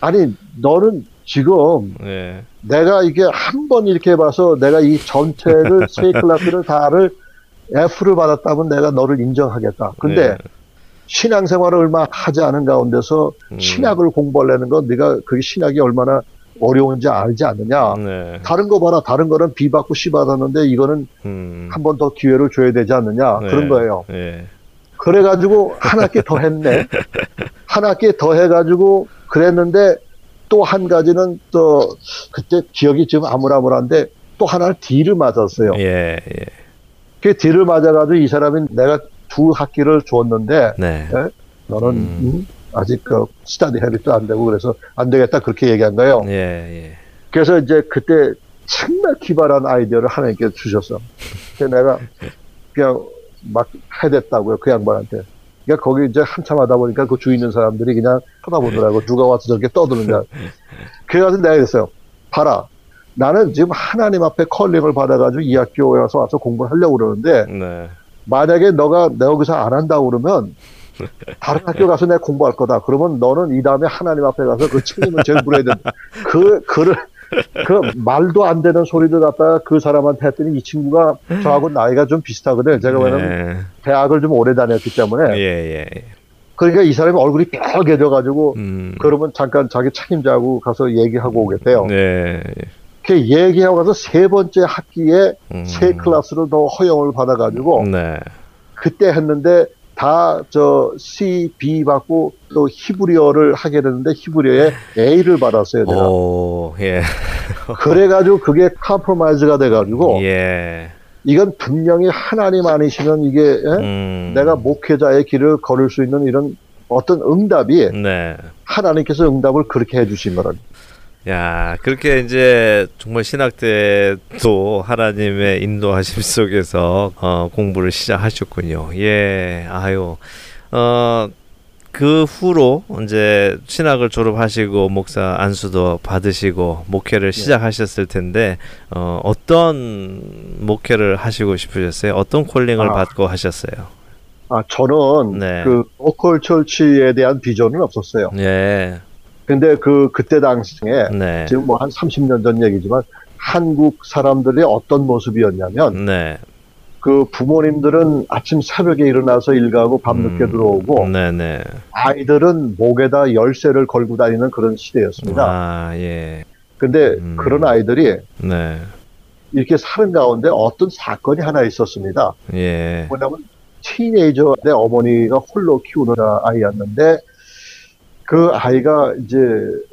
아니 너는 지금 예. 내가 이게 한 번 이렇게 해봐서 내가 이 전체를 [laughs] 세 클래스를 다를 F를 받았다면 내가 너를 인정하겠다. 근데 네. 신앙생활을 얼마 하지 않은 가운데서 음. 신학을 공부하려는 건 네가 그게 신학이 얼마나 어려운지 알지 않느냐. 네. 다른 거 봐라. 다른 거는 B 받고 C 받았는데 이거는 음. 한번 더 기회를 줘야 되지 않느냐. 네. 그런 거예요. 예. 그래가지고 한 학기 더 했네. [laughs] 한 학기 더 해가지고 그랬는데 또 한 가지는 또 그때 기억이 지금 아물아물한데 또 하나를 D를 맞았어요. 예, 예. 그 D를 맞아가지고 이 사람이 내가 두 학기를 줬는데 네. 너는 음. 음, 아직 그 스타디 헤비도 안 되고 그래서 안 되겠다 그렇게 얘기한 거예요. 예, 예. 그래서 이제 그때 정말 기발한 아이디어를 하나님께 주셨어. 그래서 내가 그냥 막 해댔다고요, 그 양반한테. 그러니까 거기 이제 한참 하다 보니까 그 주위 있는 사람들이 그냥 쳐다보더라고. 누가 와서 저렇게 떠드는가. 그래가지고 내가 그랬어요. 봐라. 나는 지금 하나님 앞에 컬링을 받아가지고 이 학교에 와서 와서 공부를 하려고 그러는데 네. 만약에 너가 내가 여기서 안 한다고 그러면 [laughs] 다른 학교 가서 내가 공부할 거다. 그러면 너는 이 다음에 하나님 앞에 가서 그 책임을 제일 물어야 된다. 그, 그를, 그 말도 안 되는 소리를 갖다가 그 사람한테 했더니 이 친구가 저하고 나이가 좀 비슷하거든. 제가 왜냐면 네. 대학을 좀 오래 다녔기 때문에. 예, 예. 그러니까 이 사람이 얼굴이 뻘개져가지고 음. 그러면 잠깐 자기 책임자하고 가서 얘기하고 오겠대요. 네. 그 얘기하고 가서 세 번째 학기에 음. 세 클래스를 더 허용을 받아가지고 네. 그때 했는데 다 저 C, B 받고 또 히브리어를 하게 됐는데 히브리어에 A를 받았어요. 내가. 오, 예. 그래가지고 그게 compromise가 돼가지고 예. 이건 분명히 하나님 아니시면 이게 예? 음. 내가 목회자의 길을 걸을 수 있는 이런 어떤 응답이 네. 하나님께서 응답을 그렇게 해주신 거라. 야, 그렇게 이제 정말 신학 때도 하나님의 인도하심 [laughs] 속에서 어, 공부를 시작하셨군요. 예, 아유, 어, 그 후로 이제 신학을 졸업하시고 목사 안수도 받으시고 목회를 시작하셨을 텐데 어, 어떤 목회를 하시고 싶으셨어요? 어떤 콜링을 아. 받고 하셨어요? 아 저는 네. 그 로컬 철치에 대한 비전은 없었어요. 예, 근데 그 그때 당시에 네, 지금 뭐 한 30년 전 얘기지만 한국 사람들의 어떤 모습이었냐면 네, 그 부모님들은 아침 새벽에 일어나서 일 가고 밤늦게 음, 들어오고 네, 네, 아이들은 목에다 열쇠를 걸고 다니는 그런 시대였습니다. 아, 예, 근데 음. 그런 아이들이 네, 이렇게 사는 가운데 어떤 사건이 하나 있었습니다. 예, 뭐냐면 티네이저의 어머니가 홀로 키우는 아이였는데 그 아이가 이제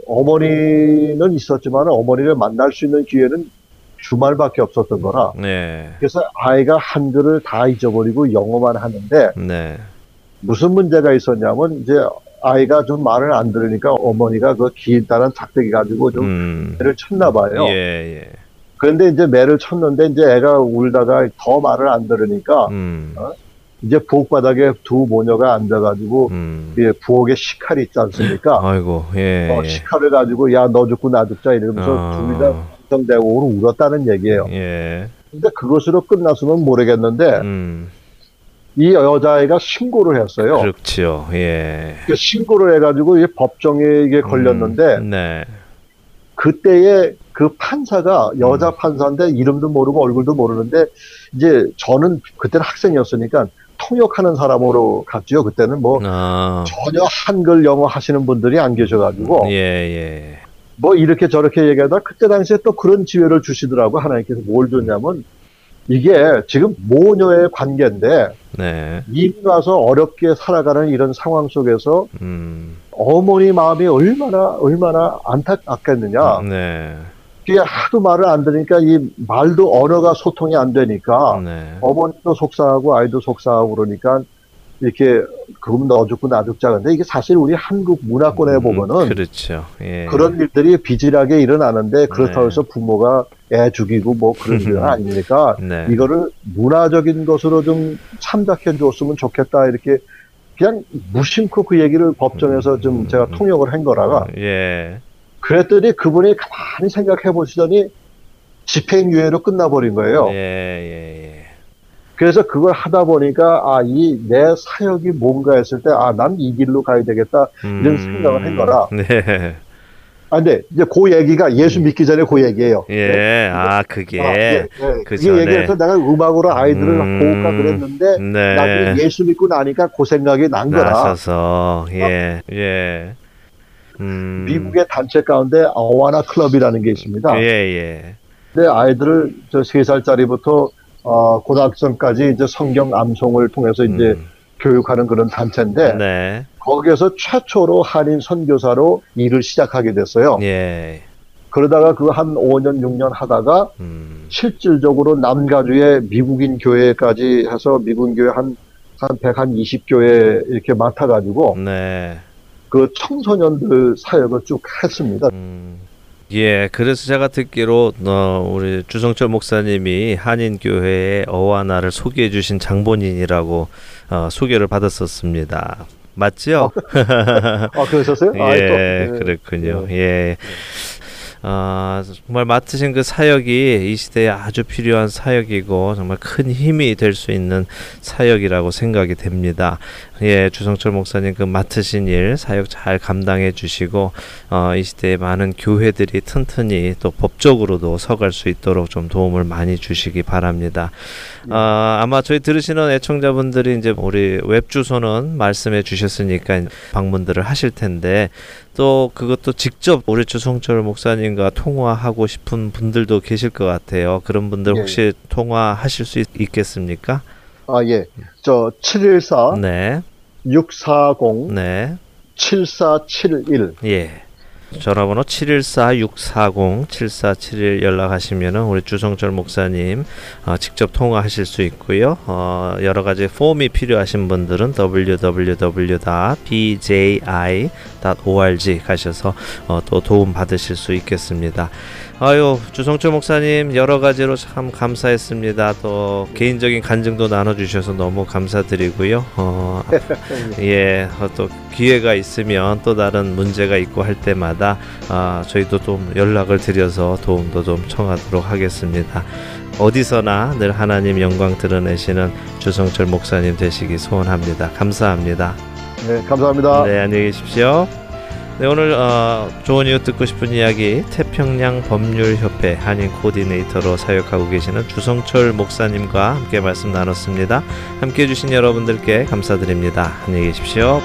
어머니는 있었지만 어머니를 만날 수 있는 기회는 주말밖에 없었던 거라 네, 그래서 아이가 한글을 다 잊어버리고 영어만 하는데 네, 무슨 문제가 있었냐면 이제 아이가 좀 말을 안 들으니까 어머니가 그 긴다란 작대기 가지고 좀 음, 매를 쳤나 봐요. 예, 예, 그런데 이제 매를 쳤는데 이제 애가 울다가 더 말을 안 들으니까 음, 이제 부엌바닥에 두 모녀가 앉아가지고 음, 예, 부엌에 식칼이 있지 않습니까? 아이고, 예, 어, 예. 식칼을 가지고 야 너 죽고 나 죽자 이러면서 어. 둘다 정대고 울었다는 얘기예요. 예, 근데 그것으로 끝났으면 모르겠는데 음, 이 여자아이가 신고를 했어요. 그렇지요, 예. 그 신고를 해가지고 이 법정에 이게 걸렸는데 음, 네, 그때의 그 판사가 음. 여자 판사인데 이름도 모르고 얼굴도 모르는데 이제 저는 그때는 학생이었으니까 통역하는 사람으로 갔지요. 그때는 뭐 아, 전혀 한글 영어 하시는 분들이 안 계셔가지고. 예, 예, 뭐 이렇게 저렇게 얘기하다 그때 당시에 또 그런 기회를 주시더라고 하나님께서 뭘 줬냐면 이게 지금 모녀의 관계인데 네, 이미 와서 어렵게 살아가는 이런 상황 속에서 음, 어머니 마음이 얼마나 얼마나 안타깝겠느냐. 네, 그게 하도 말을 안 들으니까 이 말도 언어가 소통이 안 되니까 네. 어머니도 속상하고 아이도 속상하고 그러니까 이렇게 그럼 너 죽고 나 죽자 근데 이게 사실 우리 한국 문화권에 음, 보면은 그렇죠. 예. 그런 일들이 비질하게 일어나는데 그렇다고 네. 해서 부모가 애 죽이고 뭐 그런 일은 아니니까 네. 이거를 문화적인 것으로 좀 참작해 줬으면 좋겠다 이렇게 그냥 무심코 그 얘기를 법정에서 좀 제가 통역을 한 거라가 예. 그랬더니 그분이 가만히 생각해 보시더니 집행유예로 끝나버린 거예요. 예, 예, 예. 그래서 그걸 하다 보니까 아 이 내 사역이 뭔가 했을 때 아 난 이 길로 가야 되겠다 이런 생각을 한 거라. 네. 아 근데 이제 그 얘기가 예수 믿기 전에 그 얘기예요. 예. 아, 그게. 아, 예, 예. 그 그게 전에. 얘기해서 내가 음악으로 아이들을 음, 보호가 그랬는데 네. 나중에 예수 믿고 나니까 그 생각이 난 거라. 나셔서 예. 예. 음. 미국의 단체 가운데 어와나 클럽이라는 게 있습니다. 예, 예. 근데 아이들을 저 세 살짜리부터 어, 고등학생까지 이제 성경 암송을 통해서 이제 음. 교육하는 그런 단체인데 네. 거기에서 최초로 한인 선교사로 일을 시작하게 됐어요. 예. 그러다가 그 한 5년 6년 하다가 음. 실질적으로 남가주의 미국인 교회까지 해서 미국인 교회 한, 한 120교회 이렇게 맡아가지고 네. 그 청소년들 사역을 쭉 했습니다. 음. 예, 그래서 제가 듣기로 어, 우리 주성철 목사님이 한인 교회의 어와나를 소개해 주신 장본인이라고 어, 소개를 받았었습니다. 맞죠? 아, 그러셨어요? 아, [laughs] 예, 또, 네. 그렇군요. 예. 아, 정말 맡으신 그 사역이 이 시대에 아주 필요한 사역이고 정말 큰 힘이 될 수 있는 사역이라고 생각이 됩니다. 예, 주성철 목사님 그 맡으신 일 사역 잘 감당해 주시고 어, 이 시대에 많은 교회들이 튼튼히 또 법적으로도 서갈 수 있도록 좀 도움을 많이 주시기 바랍니다. 아, 아마 저희 들으시는 애청자분들이 이제 우리 웹 주소는 말씀해 주셨으니까 방문들을 하실 텐데 또 그것도 직접 우리 주성철 목사님과 통화하고 싶은 분들도 계실 것 같아요. 그런 분들 예, 혹시 통화하실 수 있, 있겠습니까? 아, 예. 저, 714 네, 640 네, 7471. 예. 전화번호 714-640-7471 연락하시면은 우리 주성철 목사님 어, 직접 통화하실 수 있고요. 어, 여러 가지 폼이 필요하신 분들은 www.bji.org 가셔서 어, 또 도움 받으실 수 있겠습니다. 아유 주성철 목사님 여러 가지로 참 감사했습니다. 또 개인적인 간증도 나눠주셔서 너무 감사드리고요. 어, [laughs] 예, 어, 또 기회가 있으면 또 다른 문제가 있고 할 때마다 아, 저희도 좀 연락을 드려서 도움도 좀 청하도록 하겠습니다. 어디서나 늘 하나님 영광 드러내시는 주성철 목사님 되시기 소원합니다. 감사합니다. 네, 감사합니다. 네, 안녕히 계십시오. 네, 오늘 어, 좋은 이유 듣고 싶은 이야기 태평양 법률협회 한인 코디네이터로 사역하고 계시는 주성철 목사님과 함께 말씀 나눴습니다. 함께 해주신 여러분들께 감사드립니다. 안녕히 계십시오.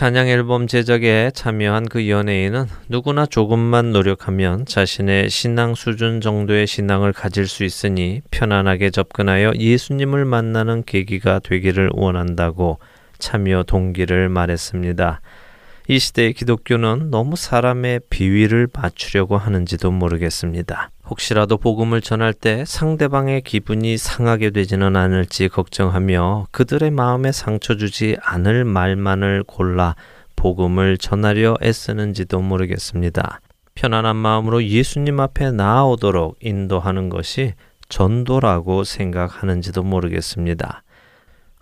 찬양 앨범 제작에 참여한 그 연예인은 누구나 조금만 노력하면 자신의 신앙 수준 정도의 신앙을 가질 수 있으니 편안하게 접근하여 예수님을 만나는 계기가 되기를 원한다고 참여 동기를 말했습니다. 이 시대의 기독교는 너무 사람의 비위를 맞추려고 하는지도 모르겠습니다. 혹시라도 복음을 전할 때 상대방의 기분이 상하게 되지는 않을지 걱정하며 그들의 마음에 상처 주지 않을 말만을 골라 복음을 전하려 애쓰는지도 모르겠습니다. 편안한 마음으로 예수님 앞에 나아오도록 인도하는 것이 전도라고 생각하는지도 모르겠습니다.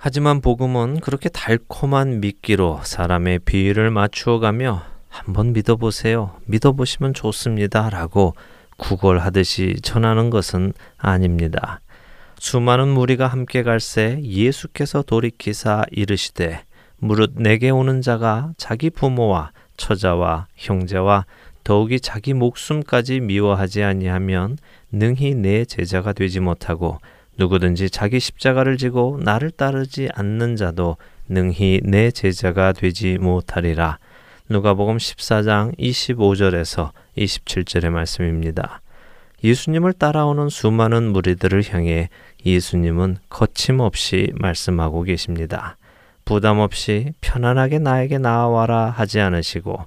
하지만 복음은 그렇게 달콤한 미끼로 사람의 비위를 맞추어 가며 한번 믿어보세요. 믿어보시면 좋습니다. 라고 구걸하듯이 전하는 것은 아닙니다. 수많은 무리가 함께 갈새 예수께서 돌이키사 이르시되 무릇 내게 오는 자가 자기 부모와 처자와 형제와 더욱이 자기 목숨까지 미워하지 아니하면 능히 내 제자가 되지 못하고 누구든지 자기 십자가를 지고 나를 따르지 않는 자도 능히 내 제자가 되지 못하리라. 누가복음 14장 25절에서 27절의 말씀입니다. 예수님을 따라오는 수많은 무리들을 향해 예수님은 거침없이 말씀하고 계십니다. 부담 없이 편안하게 나에게 나와라 하지 않으시고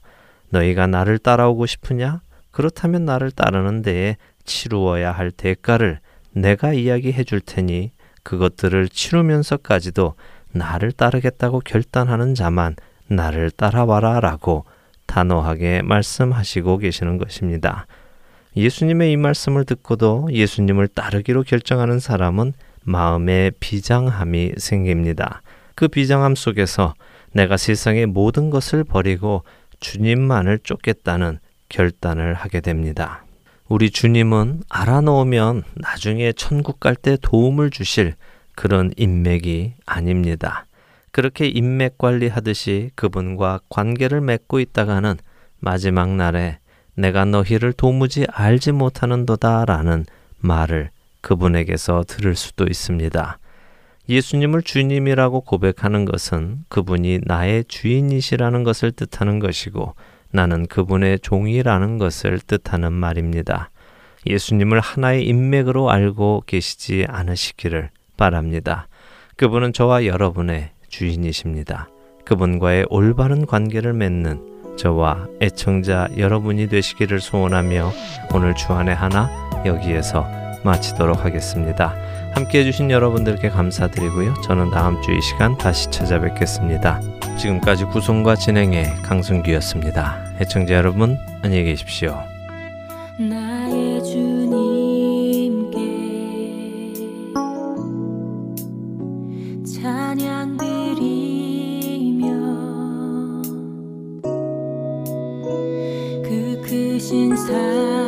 너희가 나를 따라오고 싶으냐? 그렇다면 나를 따르는 데에 치루어야 할 대가를 내가 이야기해 줄 테니 그것들을 치르면서까지도 나를 따르겠다고 결단하는 자만 나를 따라와라 라고 단호하게 말씀하시고 계시는 것입니다. 예수님의 이 말씀을 듣고도 예수님을 따르기로 결정하는 사람은 마음에 비장함이 생깁니다. 그 비장함 속에서 내가 세상의 모든 것을 버리고 주님만을 쫓겠다는 결단을 하게 됩니다. 우리 주님은 알아놓으면 나중에 천국 갈 때 도움을 주실 그런 인맥이 아닙니다. 그렇게 인맥 관리하듯이 그분과 관계를 맺고 있다가는 마지막 날에 내가 너희를 도무지 알지 못하는도다 라는 말을 그분에게서 들을 수도 있습니다. 예수님을 주님이라고 고백하는 것은 그분이 나의 주인이시라는 것을 뜻하는 것이고 나는 그분의 종이라는 것을 뜻하는 말입니다. 예수님을 하나의 인맥으로 알고 계시지 않으시기를 바랍니다. 그분은 저와 여러분의 주인이십니다. 그분과의 올바른 관계를 맺는 저와 애청자 여러분이 되시기를 소원하며 오늘 주안의 하나 여기에서 마치도록 하겠습니다. 함께 해주신 여러분들께 감사드리고요. 저는 다음 주 이 시간 다시 찾아뵙겠습니다. 지금까지 구성과 진행의 강승규였습니다. 애청자 여러분, 안녕히 계십시오. 나의 주님께 찬양 드리며 그 크신 사